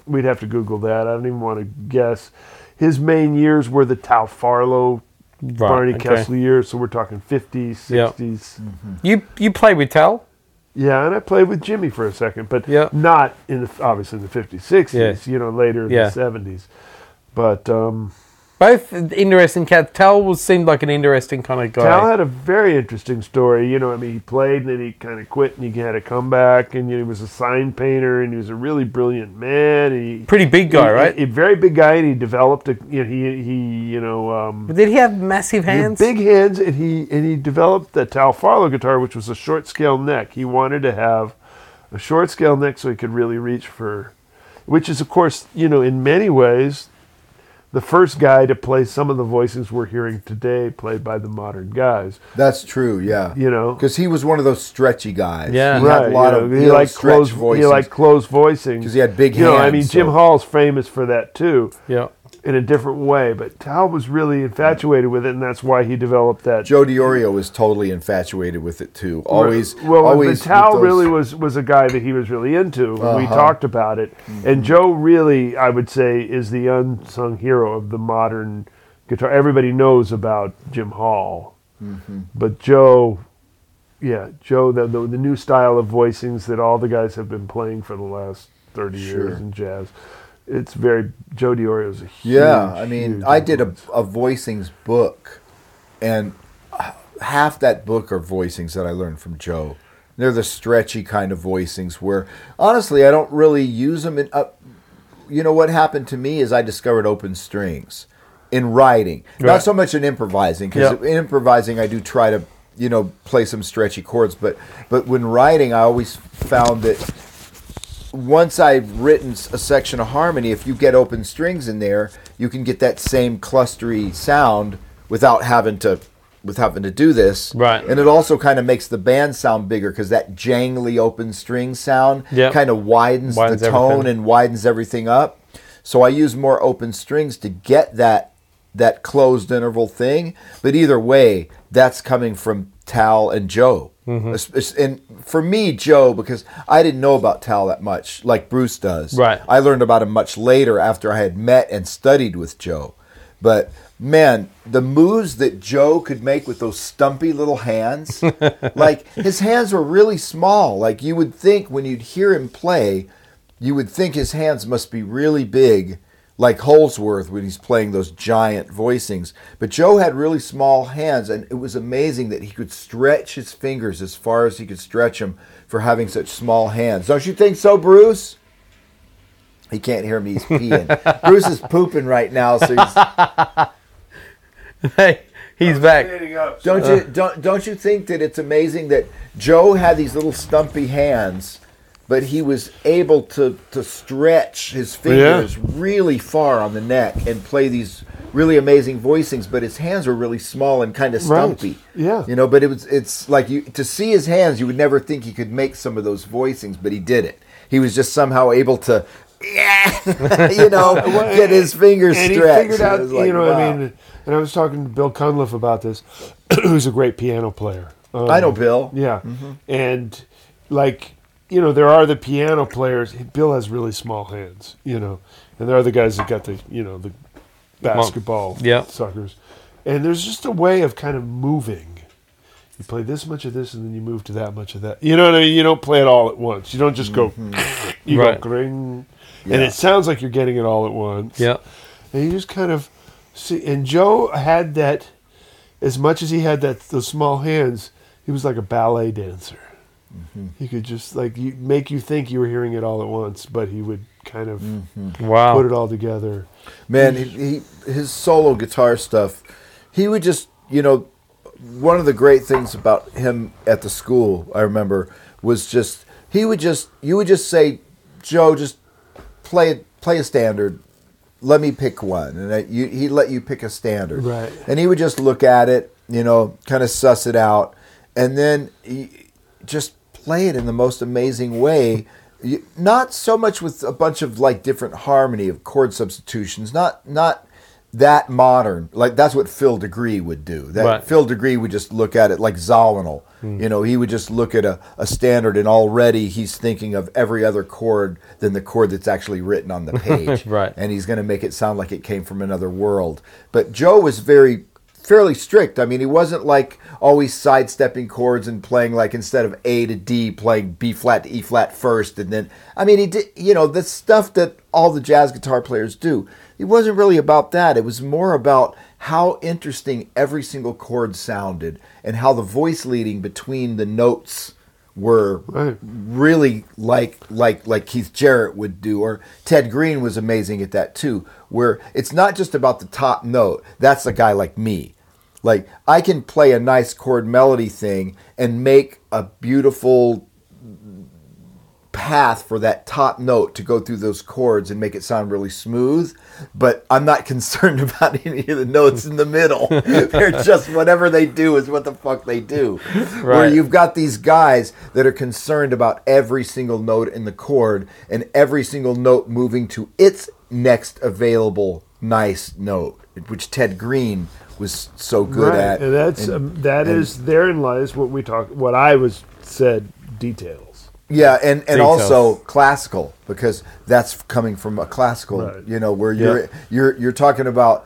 We'd have to Google that. I don't even want to guess. His main years were the Tal Farlow, Right, Barney okay. Kessel years. So we're talking 50s, Yeah. 60s. You you play with Tal? Yeah, and I played with Jimmy for a second, but Yeah. not in the obviously in the 50s, 60s. Yes. You know, later in Yeah. the 70s. But um, Both interesting cats. Tal was seemed like an interesting kind of guy. Tal had a very interesting story. You know, I mean, he played and then he kind of quit and he had a comeback. And you know, he was a sign painter and he was a really brilliant man. And he, Pretty big guy, he- right? A very big guy, and he developed a. You know, he he you know. Um, Did he have massive he had hands? big hands, and he and he developed the Tal Farlow guitar, which was a short scale neck. He wanted to have a short scale neck so he could really reach for, which is of course you know in many ways, the first guy to play some of the voices we're hearing today, played by the modern guys. That's true. Yeah. You know, Because he was one of those stretchy guys. Yeah. He right? had a lot you of know, he he had liked close. voices. He liked close voicing 'Cause he had big You know, I mean, so- Jim Hall's famous for that too. yeah. In a different way, but Tal was really infatuated with it, and that's why he developed that Joe Diorio was totally infatuated with it too. Always, well always. but Tal those- really was was a guy that he was really into we Uh-huh. talked about it and joe really i would say is the unsung hero of the modern guitar everybody knows about jim hall Mm-hmm. but joe yeah joe the, the the new style of voicings that all the guys have been playing for the last 30 Sure. years in jazz it's very joe Diorio is a huge Yeah, I mean, I did a, a voicings book, and half that book are voicings that I learned from Joe. They're the stretchy kind of voicings where, honestly, I don't really use them. In, uh, you know what happened to me is I discovered open strings in writing, Right. not so much in improvising. Because Yeah. in improvising, I do try to, you know, play some stretchy chords. But but when writing, I always found that once I've written a section of harmony, if you get open strings in there, you can get that same clustery sound without having to with having to do this. Right. And it also kind of makes the band sound bigger because that jangly open string sound Yep. kind of widens, Widens the tone everything. and widens everything up. So I use more open strings to get that that closed interval thing. But either way, that's coming from Tal and Joe. Mm-hmm. And for me, Joe, because I didn't know about Tal that much, like Bruce does. Right. I learned about him much later after I had met and studied with Joe. But man, the moves that Joe could make with those stumpy little hands, like his hands were really small. Like you would think when you'd hear him play, you would think his hands must be really big, like Holdsworth when he's playing those giant voicings. But Joe had really small hands, and it was amazing that he could stretch his fingers as far as he could stretch them for having such small hands. Don't you think so, Bruce? He can't hear me. He's peeing. Bruce is pooping right now, so he's Hey, he's back. Don't you don't don't you think that it's amazing that Joe had these little stumpy hands, but he was able to to stretch his fingers really far on the neck and play these really amazing voicings, but his hands were really small and kind of stumpy. Yeah. You know, but it was it's like you to see his hands, you would never think he could make some of those voicings, but he did it. He was just somehow able to yeah, you know, get his fingers and stretched. he figured out, like, you know, wow. I mean, and I was talking to Bill Cunliffe about this, who's a great piano player. Um, I know Bill. Yeah, and like you know, there are the piano players. Bill has really small hands, you know, and there are the guys that got the you know the basketball yeah. suckers, and there's just a way of kind of moving. You play this much of this, and then you move to that much of that. You know what I mean? You don't play it all at once. You don't just go. Mm-hmm. You Right. go ring, and it sounds like you're getting it all at once. Yeah. And you just kind of see. And Joe had that, as much as he had that those small hands, he was like a ballet dancer. Mm-hmm. He could just like you, make you think you were hearing it all at once, but he would kind of Wow. put it all together. Man, he, he his solo guitar stuff. He would just, you know, one of the great things about him at the school, I remember, was just he would just you would just say, Joe, just play play a standard. Let me pick one, and I, you, he'd let you pick a standard. Right. And he would just look at it, you know, kind of suss it out, and then he just play it in the most amazing way. You- Not so much with a bunch of like different harmony of chord substitutions. Not not that modern. Like that's what Phil Degree would do. That Right. Phil Degree would just look at it like Zawinul. Hmm. You know, he would just look at a, a standard and already he's thinking of every other chord than the chord that's actually written on the page. Right. And he's going to make it sound like it came from another world. But Joe was very fairly strict. I mean, he wasn't like always sidestepping chords and playing like instead of A to D, playing B flat to E flat first, and then I mean, he did you know the stuff that all the jazz guitar players do. It wasn't really about that. It was more about how interesting every single chord sounded and how the voice leading between the notes were Right. really like like like Keith Jarrett would do or Ted Greene was amazing at that too where it's not just about the top note that's a guy like me like I can play a nice chord melody thing and make a beautiful path for that top note to go through those chords and make it sound really smooth but i'm not concerned about any of the notes in the middle. They're just whatever they do is what the fuck they do. Where you've got these guys that are concerned about every single note in the chord and every single note moving to its next available nice note which ted greene was so good right. at and that's And- um, that and- is therein lies what we talk. What I was said details. Yeah, and, and Details. also classical because that's coming from a classical, Right. you know, where you're you're you're talking about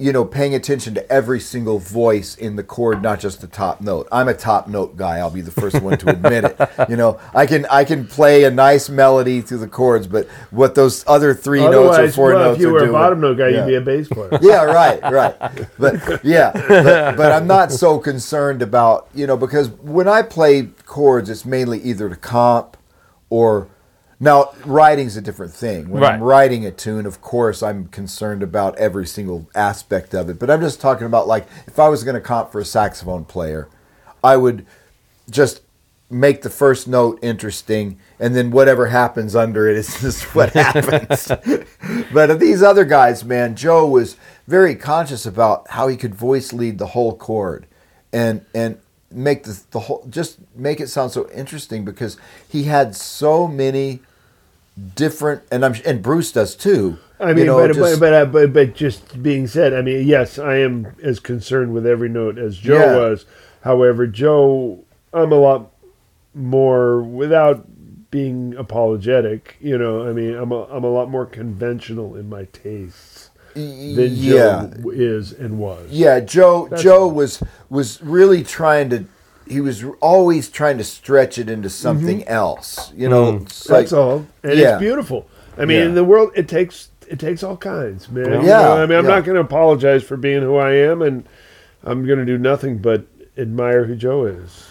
you know paying attention to every single voice in the chord, not just the top note. I'm a top note guy. I'll be the first one to admit it. You know, I can I can play a nice melody through the chords, but what those other three notes or Otherwise, four well, notes if you were doing, a bottom note guy, yeah. you'd be a bass player. yeah, right, right. But yeah, but, but I'm not so concerned about you know because when I play chords, it's mainly either to comp or now writing's a different thing. When I'm writing a tune, of course, I'm concerned about every single aspect of it. But I'm just talking about like if I was going to comp for a saxophone player, I would just make the first note interesting and then whatever happens under it is just what happens but these other guys man joe was very conscious about how he could voice lead the whole chord and and make the, the whole just make it sound so interesting because he had so many different and i'm and bruce does too I you mean, know, but, just- but, but, but just being said, I mean, yes, I am as concerned with every note as Joe Yeah. was. However, Joe, I'm a lot more without being apologetic. You know, I mean, I'm a, I'm a lot more conventional in my tastes than yeah Joe is and was. Yeah, Joe. That's Joe was was really trying to. He was always trying to stretch it into something mm-hmm. else. You know, mm. it's like- That's all, and yeah. it's beautiful. I mean, Yeah. in the world, it takes it takes all kinds, man. You Yeah, know, I mean, I'm yeah. not going to apologize for being who I am, and I'm going to do nothing but admire who Joe is.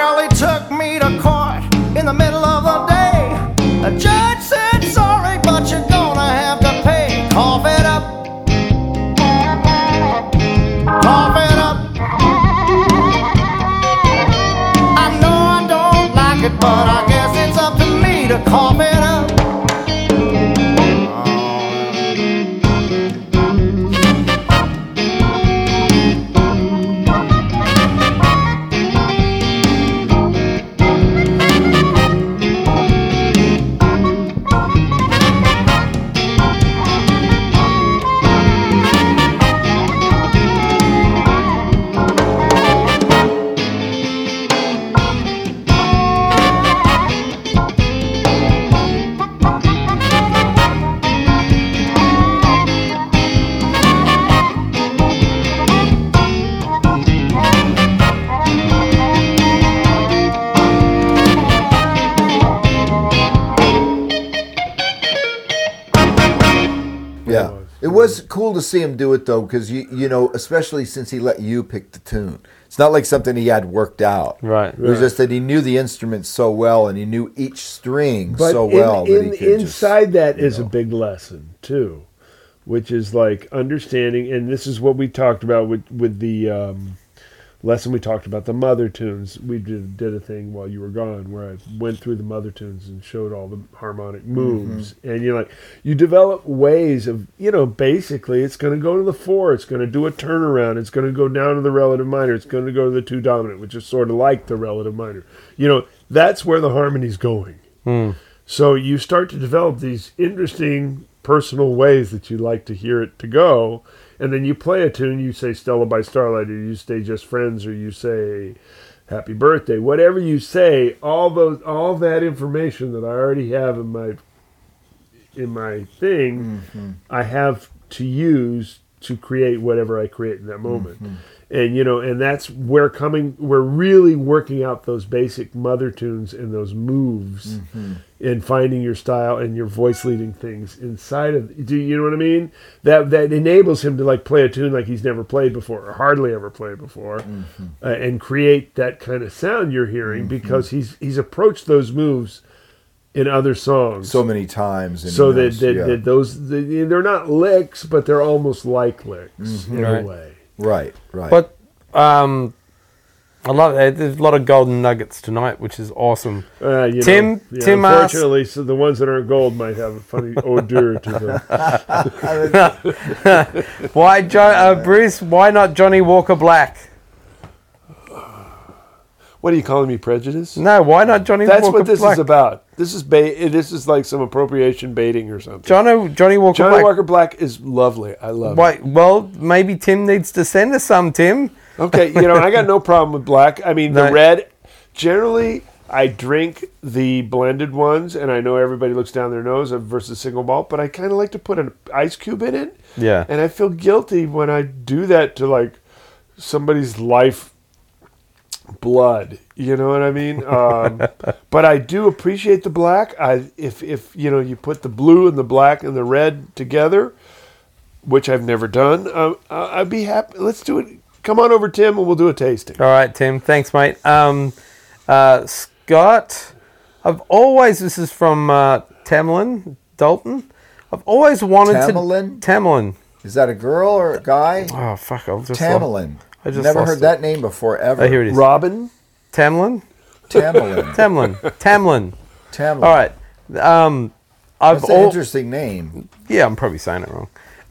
Well, he took me to court in the middle of the day. The judge to see him do it though, because you you know, especially since he let you pick the tune. It's not like something he had worked out. Right. It was just that he knew the instrument so well, and he knew each string But so in- well that in- he could inside just, that you is a big lesson too, which is like understanding, and this is what we talked about with with the um, lesson we talked about the mother tunes. We did, did a thing while you were gone where I went through the mother tunes and showed all the harmonic mm-hmm. moves, and you're like, you develop ways of, you know, basically it's going to go to the four, it's going to do a turnaround, it's going to go down to the relative minor, it's going to go to the two dominant, which is sort of like the relative minor. You know, that's where the harmony's going. Hmm. So you start to develop these interesting personal ways that you like to hear it to go, and then you play a tune. You say "Stella" by Starlight, or you say "Just Friends," or you say "Happy Birthday." Whatever you say, all those, all that information that I already have in my in my thing, mm-hmm. I have to use to create whatever I create in that moment. Mm-hmm. And you know, and that's where coming we're really working out those basic mother tunes and those moves mm-hmm. and finding your style and your voice leading things inside of do you know what I mean? That that enables him to like play a tune like he's never played before or hardly ever played before mm-hmm. uh, and create that kind of sound you're hearing mm-hmm. because he's he's approached those moves in other songs so many times. And so that, knows, that, yeah. that those the, they're not licks, but they're almost like licks in Right. a way. Right, right. But um, I love it. There's a lot of golden nuggets tonight, which is awesome. Uh, you Tim- know, yeah, Tim asked- unfortunately, so the ones that aren't gold might have a funny odor to them. Why, jo- uh, Bruce? Why not Johnnie Walker Black? What are you calling me, prejudice? No, why not Johnnie Walker Black? That's Walker what this Black? is about. This is ba- This is like some appropriation baiting or something. Johnny Johnny Walker Johnny Black. Walker Black is lovely. I love Why, it. well, maybe Tim needs to send us some. Tim. Okay, you know, I got no problem with black. I mean, the red. Generally, I drink the blended ones, and I know everybody looks down their nose versus single malt, but I kind of like to put an ice cube in it. Yeah. And I feel guilty when I do that to like somebody's life blood. You know what I mean? Um, but I do appreciate the black. I if if you know you put the blue and the black and the red together, which I've never done, uh, I- I'd be happy. Let's do it. Come on over, Tim, and we'll do a tasting. All right, Tim. Thanks, mate. Um, uh, Scott, I've always. This is from uh, Tamlin Dalton. I've always wanted Tamerlan? to. Tamlin. is that a girl or a guy? Oh fuck! I've just Tamerlan. I just Never heard it. that name before ever. Oh, here it is. Robin, Tamlin. Tamlin. Tamlin. Tamlin. Tamlin. All right. Um, I've That's an al- interesting name. yeah, I'm probably saying it wrong.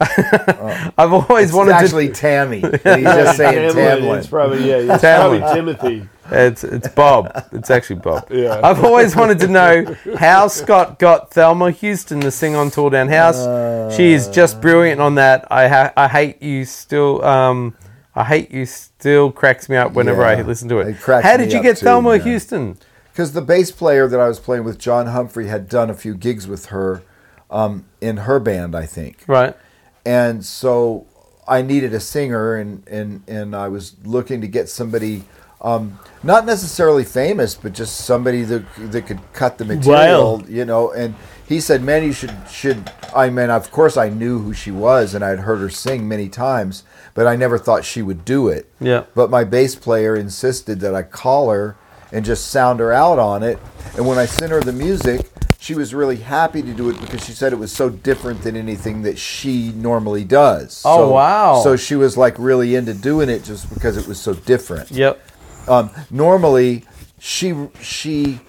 I've always It's wanted actually to. Tammy. and he's just saying Tamlin. It's Tamlin. probably yeah. It's Tamlin. probably Timothy. It's it's Bob. It's actually Bob. Yeah. I've always wanted to know how Scott got Thelma Houston to sing on Tore Down House. she is just brilliant on that. I ha- I hate you still. Um, I hate you still cracks me up whenever I listen to it. it how did you get too, Thelma man. Houston? Because the bass player that I was playing with, John Humphrey, had done a few gigs with her um, in her band, I think. Right. and so I needed a singer, and and and I was looking to get somebody, um, not necessarily famous, but just somebody that that could cut the material, you know. And he said, "Man, you should should." I mean, of course, I knew who she was, and I'd heard her sing many times, but I never thought she would do it. Yeah. But my bass player insisted that I call her and just sound her out on it. And when I sent her the music, she was really happy to do it because she said it was so different than anything that she normally does. Oh, So- wow. So she was like really into doing it just because it was so different. Yep. Um, normally, she she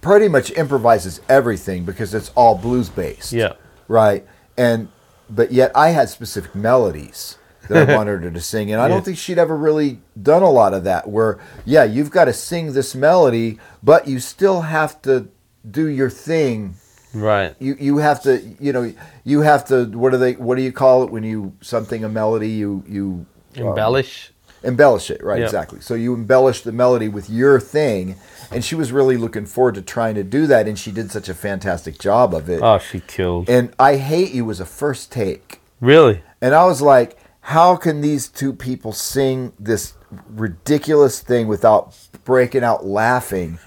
pretty much improvises everything because it's all blues based. Yeah. Right. And but yet I had specific melodies that I wanted her to sing, and I Yeah. don't think she'd ever really done a lot of that. Where yeah, you've got to sing this melody, but you still have to do your thing. Right. You you have to you know you have to what do they what do you call it when you something a melody you you um, Embellish. embellish it right Yeah. exactly so you embellish the melody with your thing and she was really looking forward to trying to do that and she did such a fantastic job of it. Oh, she killed. and i hate you was a first take. Really? and i was like how can these two people sing this ridiculous thing without breaking out laughing?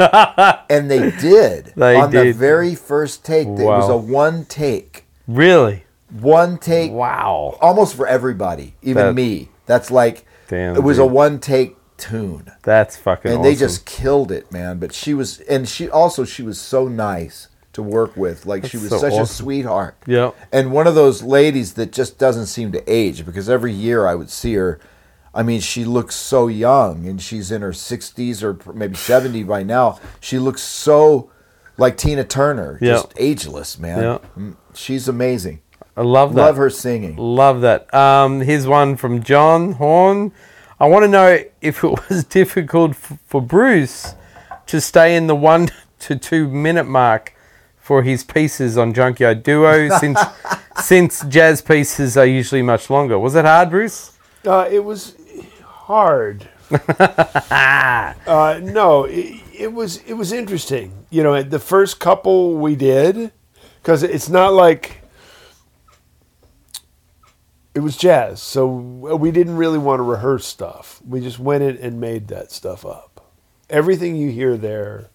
And they did. They on the very first take it was a one take. Really? one take Wow. almost for everybody even That- me. That's like Damn, it was a one take tune That's fucking and awesome. they just killed it, man. But she was, and she also she was so nice to work with. Like she was so such a sweetheart. Yeah. And one of those ladies that just doesn't seem to age because every year I would see her. I mean, she looks so young, and she's in her sixties or maybe seventy by now. She looks so like Tina Turner, Yeah. just ageless, man. Yeah. Mm, She's amazing. I love that. Love her singing. Love that. Um, here's one from John Horn. I want to know if it was difficult f- for Bruce to stay in the one to two minute mark for his pieces on Junkyard Duo since since jazz pieces are usually much longer. Was it hard, Bruce? Uh, it was hard. uh, no, it, it was it was interesting. You know, the first couple we did, because it's not like it was jazz, so uh, we didn't really want to rehearse stuff. We just went in and made that stuff up. Everything you hear there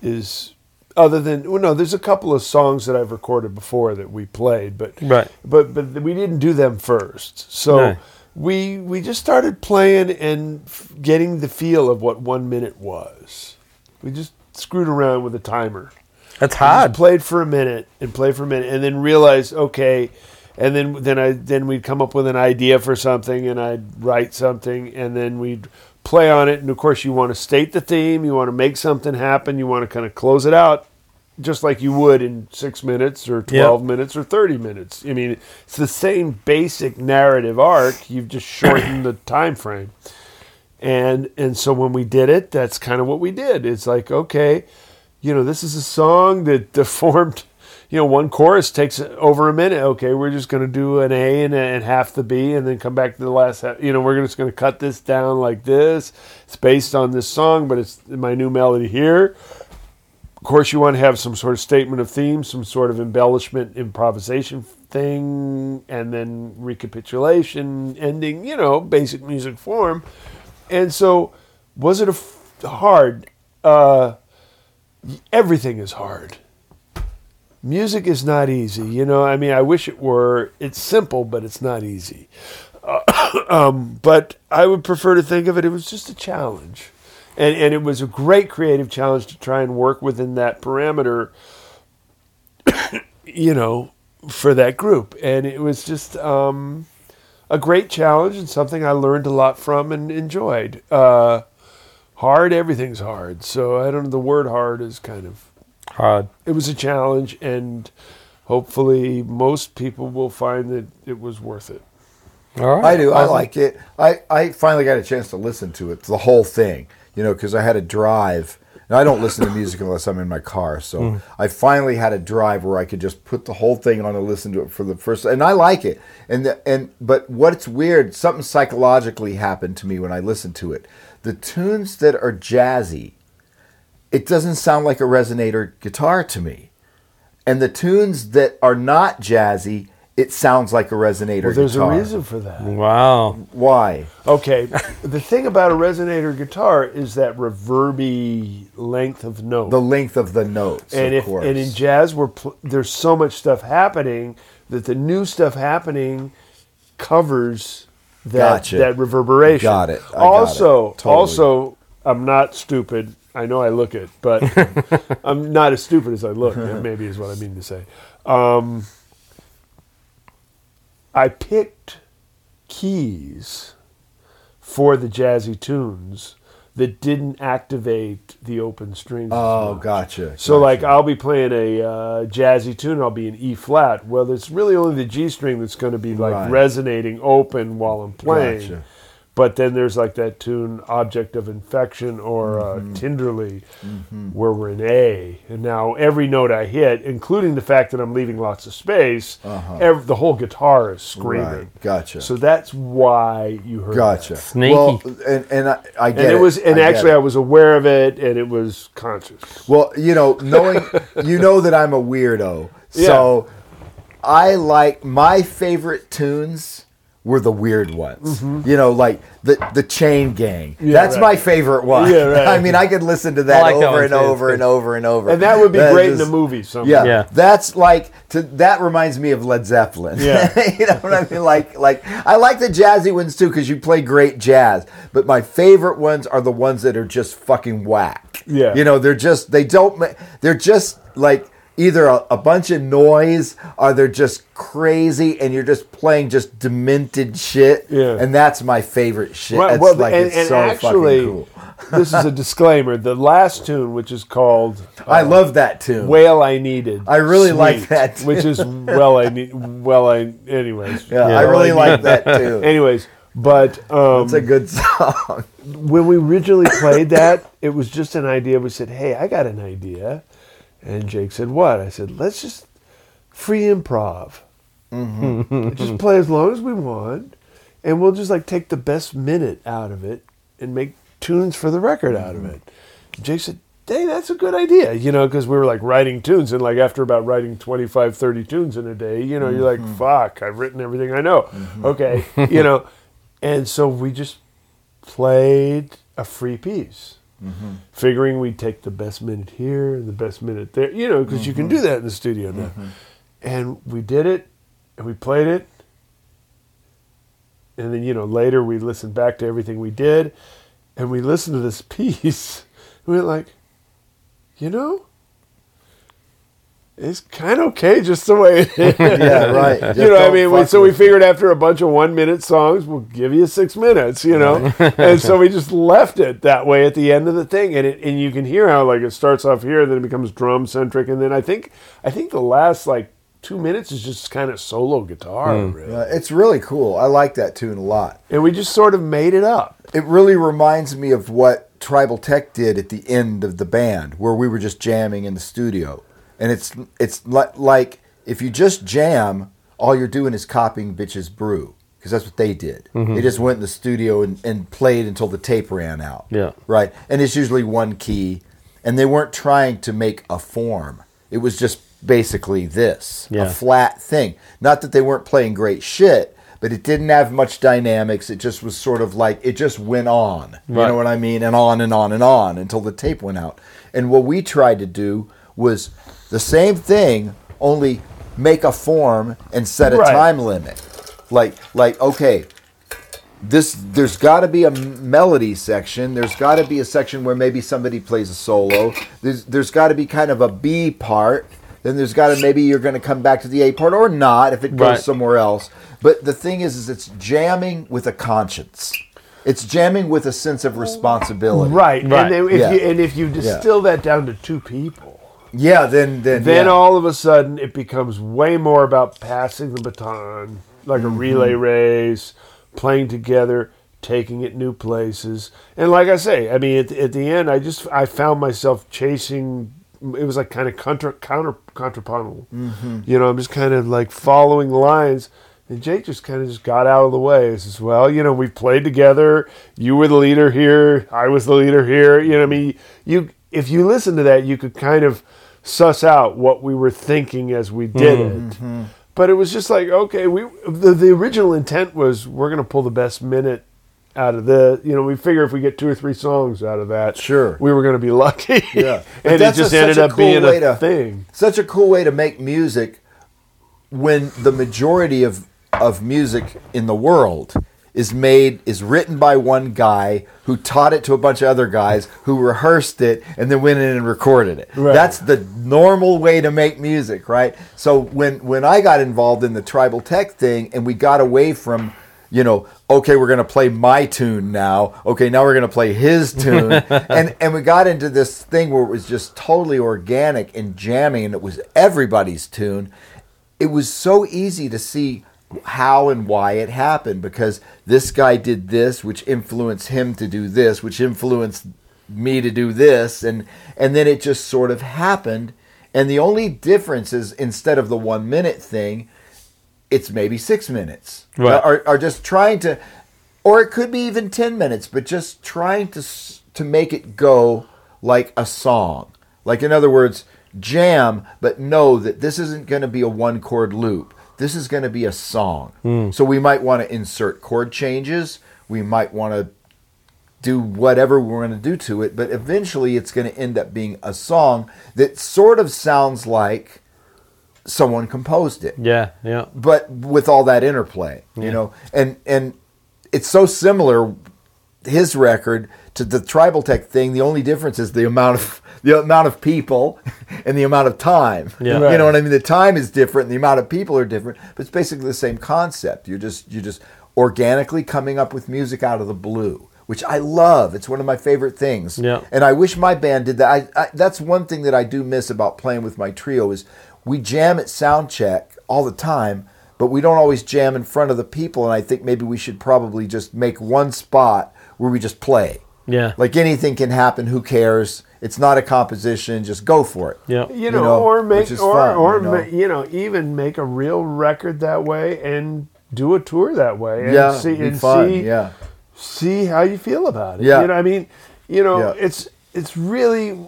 is other than well, no. There's a couple of songs that I've recorded before that we played, but Right. but but we didn't do them first. So No. we we just started playing and f- getting the feel of what one minute was. We just screwed around with a timer. That's hard. played for a minute and played for a minute, and then realized okay, and then then I then we'd come up with an idea for something, and I'd write something, and then we'd play on it. And of course, you want to state the theme, you want to make something happen, you want to kind of close it out, just like you would in six minutes or twelve minutes or thirty minutes. I mean, it's the same basic narrative arc. You've just shortened the time frame and and so when we did it that's kind of what we did it's like okay you know this is a song that that formed you know one chorus takes over a minute. Okay we're just going to do an a and, and half the b and then come back to the last half you know we're just going to cut this down like this. It's based on this song but it's my new melody here. Of course you want to have some sort of statement of theme some sort of embellishment improvisation thing and then recapitulation ending you know basic music form. And so was it a f- hard? Uh, everything is hard music is not easy you know i mean i wish it were it's simple but it's not easy Uh, um, but i would prefer to think of it it was just a challenge and, and it was a great creative challenge to try and work within that parameter you know for that group and it was just um, a great challenge and something I learned a lot from and enjoyed. Uh, hard, everything's hard. So I don't know. The word hard is kind of. Hard. It was a challenge, and hopefully, most people will find that it was worth it. All right. I do. I like it. I, I finally got a chance to listen to it, the whole thing, you know, because I had a drive. And I don't listen to music unless I'm in my car. So hmm. I finally had a drive where I could just put the whole thing on and listen to it for the first. And I like it. And the, and but what's weird, something psychologically happened to me when I listened to it. The tunes that are jazzy, it doesn't sound like a resonator guitar to me. And the tunes that are not jazzy, it sounds like a resonator Well, there's guitar. a reason for that. Wow. Why? Okay, the thing about a resonator guitar is that reverby length of note. The length of the notes, and of if course. and in jazz we're pl- there's so much stuff happening that the new stuff happening covers that Gotcha. that reverberation. Got it. I got also, it. Totally. also, I'm not stupid. I know I look it, but I'm not as stupid as I look. maybe is what I mean to say. Um, I picked keys for the jazzy tunes that didn't activate the open strings. oh, gotcha. So like. I'll be playing a uh, jazzy tune, I'll be in E flat. Well, it's really only the G string that's going to be like Right. resonating open while I'm playing. Gotcha. But then there's like that tune, Object of Infection or uh, Mm-hmm. Tinderly, where we're in A. And now every note I hit, including the fact that I'm leaving lots of space, ev- the whole guitar is screaming. Uh-huh. Right. Gotcha. So that's why you heard gotcha. that. Sneaky. Well, and and I, I get And it was, and I actually. I was aware of it, and it was conscious. Well, you know, knowing you know that I'm a weirdo, so I like my favorite tunes were the weird ones. You know, like the the Chain Gang. Mm-hmm. Yeah, That's right. my favorite one. Yeah, right. I mean, I could listen to that I like that over one and over and over and over. And that would be That great in is- a movie. Someday. Yeah, Yeah. that's like to, that reminds me of Led Zeppelin. Yeah. you know what I mean? Like, like I like the jazzy ones too because you play great jazz. But my favorite ones are the ones that are just fucking whack. Yeah. you know they're just they don't they're just like either a, a bunch of noise or they're just crazy and you're just playing just demented shit. Yeah. and that's my favorite shit. Right, It's well, like and, it's and so actually, fucking cool. this is a disclaimer. The last tune, which is called I love that tune. "Whale I Needed," I really like that too. which is well I need. Well, I anyways. yeah, Yeah. I really I like that too. Anyways, but um, It's a good song. when we originally played that, it was just an idea. We said, "Hey, I got an idea," and Jake said, "What?" I said, "Let's just free improv." Mm-hmm. just play as long as we want, and we'll just like take the best minute out of it and make tunes for the record out of mm-hmm. it. Jake said, "Hey, that's a good idea," you know, because we were like writing tunes, and like after about writing 25, 30 tunes in a day, you know, you're like, mm-hmm. "Fuck, I've written everything I know." Okay, you know, and so we just played a free piece. Figuring we'd take the best minute here and the best minute there, you know, because you can do mm-hmm. that in the studio now. Mm-hmm. And we did it, and we played it, and then you know later we listened back to everything we did, and we listened to this piece. and We went like, you know, it's kind of okay just the way it is. Yeah, right. Just you know, what I mean, we, so we with it. figured after a bunch of one-minute songs, we'll give you six minutes. You know, and so we just left it that way at the end of the thing, and it, and you can hear how like it starts off here, then it becomes drum centric, and then I think I think the last like two minutes is just kind of solo guitar, really. Uh, it's really cool. I like that tune a lot. and we just sort of made it up. It really reminds me of what Tribal Tech did at the end of the band, where we were just jamming in the studio. And it's it's li- like if you just jam, all you're doing is copying Bitches Brew, because that's what they did. Mm-hmm. They just went in the studio and, and played until the tape ran out. Yeah. Right. And it's usually one key, and they weren't trying to make a form. It was just basically this Yeah. a flat thing. Not that they weren't playing great shit, but it didn't have much dynamics. It just was sort of like it just went on. You know what I mean? And on and on and on until the tape went out. And what we tried to do was the same thing, only make a form and set a Right. time limit. Like like okay, this there's got to be a melody section. There's got to be a section where maybe somebody plays a solo. There's there's got to be kind of a B part. Then there's got to maybe you're going to come back to the A part or not if it goes Right. somewhere else. But the thing is, is it's jamming with a conscience. It's jamming with a sense of responsibility. Right. Right. And, if Yeah. you, and if you distill that down to two people, Yeah. Then then then yeah. all of a sudden it becomes way more about passing the baton, like a mm-hmm. relay race, playing together, taking it new places. And like I say, I mean, at, the- at the end, I just I found myself chasing. It was like kind of counter counter contrapuntal. Mm-hmm. You know, I'm just kind of like following lines. And Jake just kind of just got out of the way. He says, "Well, you know, we've played together. You were the leader here. I was the leader here. You know, what I mean, you if you listen to that, you could kind of suss out what we were thinking as we did hmm. it. Mm-hmm. But it was just like, okay, we the, the original intent was we're going to pull the best minute out of the. You know, we figure if we get two or three songs out of that, Sure. we were going to be lucky. Yeah. And it that's just a- ended up cool being a to- thing. such a cool way to make music when the majority of of music in the world is made is written by one guy who taught it to a bunch of other guys who rehearsed it and then went in and recorded it. Right. That's the normal way to make music, right? So when when I got involved in the tribal tech thing and we got away from you know, okay, we're going to play my tune now. Okay, now we're going to play his tune. and and we got into this thing where it was just totally organic and jamming and it was everybody's tune. It was so easy to see how and why it happened because this guy did this which influenced him to do this which influenced me to do this and and then it just sort of happened and the only difference is instead of the 1 minute thing it's maybe six minutes. Right. Are, are just trying to, or it could be even ten minutes, but just trying to to make it go like a song. Like in other words, jam, but know that this isn't going to be a one chord loop. This is going to be a song. Hmm. So we might want to insert chord changes. We might want to do whatever we're going to do to it, but eventually it's going to end up being a song that sort of sounds like someone composed it Yeah, yeah. but with all that interplay, you know, and and it's so similar his record to the tribal tech thing. The only difference is the amount of the amount of people and the amount of time. Yeah. you know what I mean. The time is different, and the amount of people are different, but it's basically the same concept. You're just you're just organically coming up with music out of the blue. Which I love. It's one of my favorite things. Yeah. And I wish my band did that. I, I, that's one thing that I do miss about playing with my trio is we jam at sound check all the time, but we don't always jam in front of the people. And I think maybe we should probably just make one spot where we just play. Yeah. Like anything can happen. Who cares? It's not a composition. Just go for it. yeah. you know, know, or make or fun, or you know. ma- you know even make a real record that way and do a tour that way and Yeah, see and fun. see yeah, see how you feel about it. Yeah. You know, I mean, you know, Yeah. it's it's really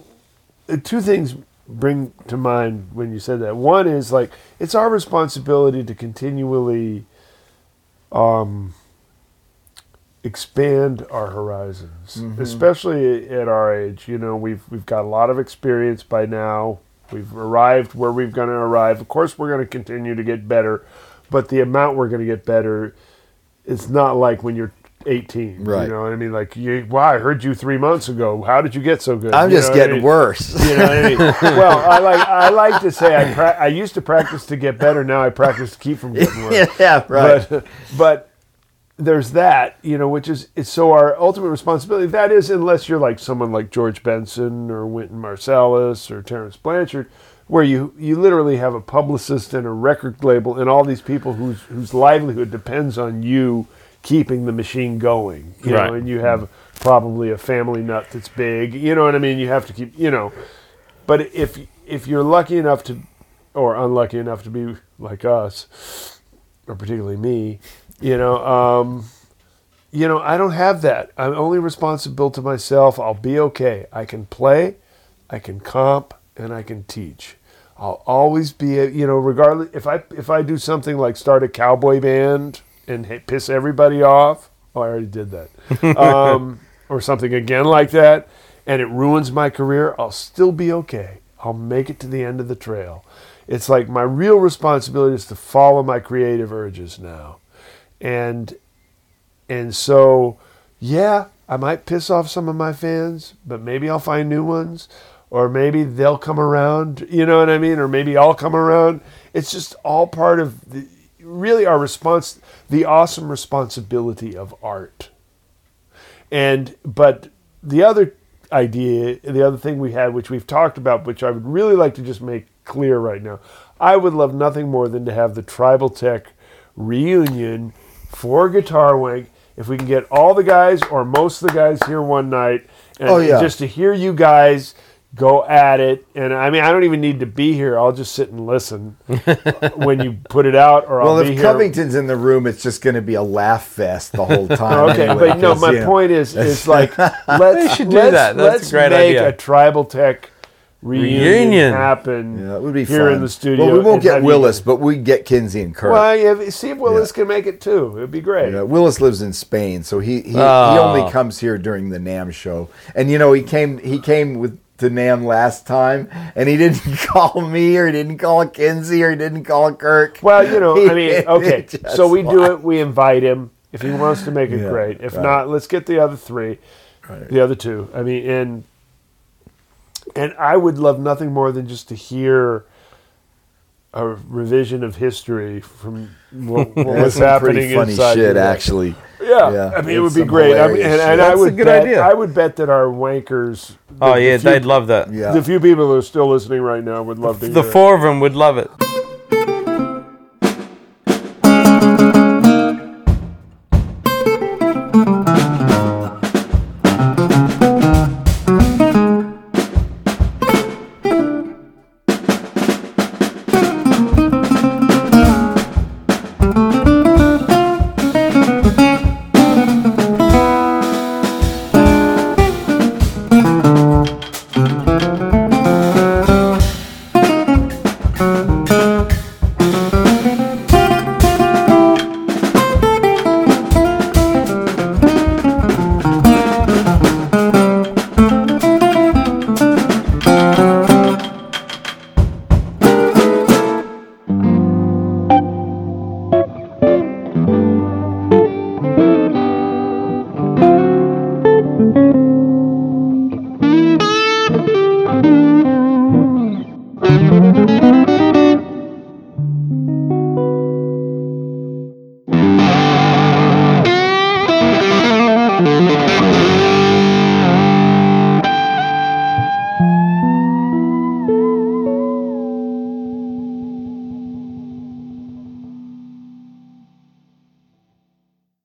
uh, two things bring to mind when you said that. One is like it's our responsibility to continually um expand our horizons, Mm-hmm. especially at our age. You know, we've we've got a lot of experience by now. We've arrived where we've going to arrive. Of course, we're going to continue to get better, but the amount we're going to get better it's not like when you're 18. Right. You know what I mean? Like, you, wow, I heard you three months ago. How did you get so good? I'm You just what I getting mean? worse. You know what I mean? well, I like I like to say I pra- I used to practice to get better. Now I practice to keep from getting worse. yeah, right. But but there's that, you know, which is it's so our ultimate responsibility. That is, unless you're like someone like George Benson or Wynton Marsalis or Terence Blanchard, where you you literally have a publicist and a record label and all these people whose whose livelihood depends on you keeping the machine going. You Right. know, and you have probably a family nut that's big. You know what I mean? You have to keep, you know. But if if you're lucky enough to, or unlucky enough to be like us, or particularly me, you know, um, you know, I don't have that. I'm only responsible to myself. I'll be okay. I can play, I can comp, and I can teach. I'll always be, a, you know, regardless if I if I do something like start a cowboy band and hit- piss everybody off. Oh, I already did that. um, or something again like that, and it ruins my career. I'll still be okay. I'll make it to the end of the trail. It's like my real responsibility is to follow my creative urges now, and and so, yeah, I might piss off some of my fans, but maybe I'll find new ones, or maybe they'll come around. You know what I mean? Or maybe I'll come around. It's just all part of the, really our response, the awesome responsibility of art. And but the other idea, the other thing we had, which we've talked about, which I would really like to just make clear right now, I would love nothing more than to have the Tribal Tech reunion for Guitar Wank. If we can get all the guys or most of the guys here one night, and Oh, yeah. just to hear you guys go at it. And I mean, I don't even need to be here. I'll just sit and listen when you put it out, or Well, I'll be if here. Covington's in the room, it's just going to be a laugh fest the whole time. Okay, anyway, but no, my you know, point is, is like let's should let's, that. That's let's great make idea. a tribal tech reunion, Reunion. happen. Yeah, it would be here fun. in the studio. Well, we won't get have you- Willis, but we get Kinsey and Kirk. Well, yeah, see if Willis can make it too. It'd be great. Yeah, Willis lives in Spain, so he he, he Oh. only ah. comes here during the NAMM show. And you know, he came he came with to NAMM last time, and he didn't call me or he didn't call Kinsey or he didn't call Kirk. Well, you know, He I mean, okay. So we do it. We invite him if he wants to make it Yeah, great. If right. not, let's get the other three, the other two. I mean, and and I would love nothing more than just to hear a revision of history from what, what was happening funny inside shit, the- actually. Yeah, Yeah, I mean, it would be great. I mean, and, and I would good bet, idea. I would bet that our wankers. Oh yeah, few- they'd love that. Yeah. The few people who are still listening right now would love to. The hear it. four of them would love it.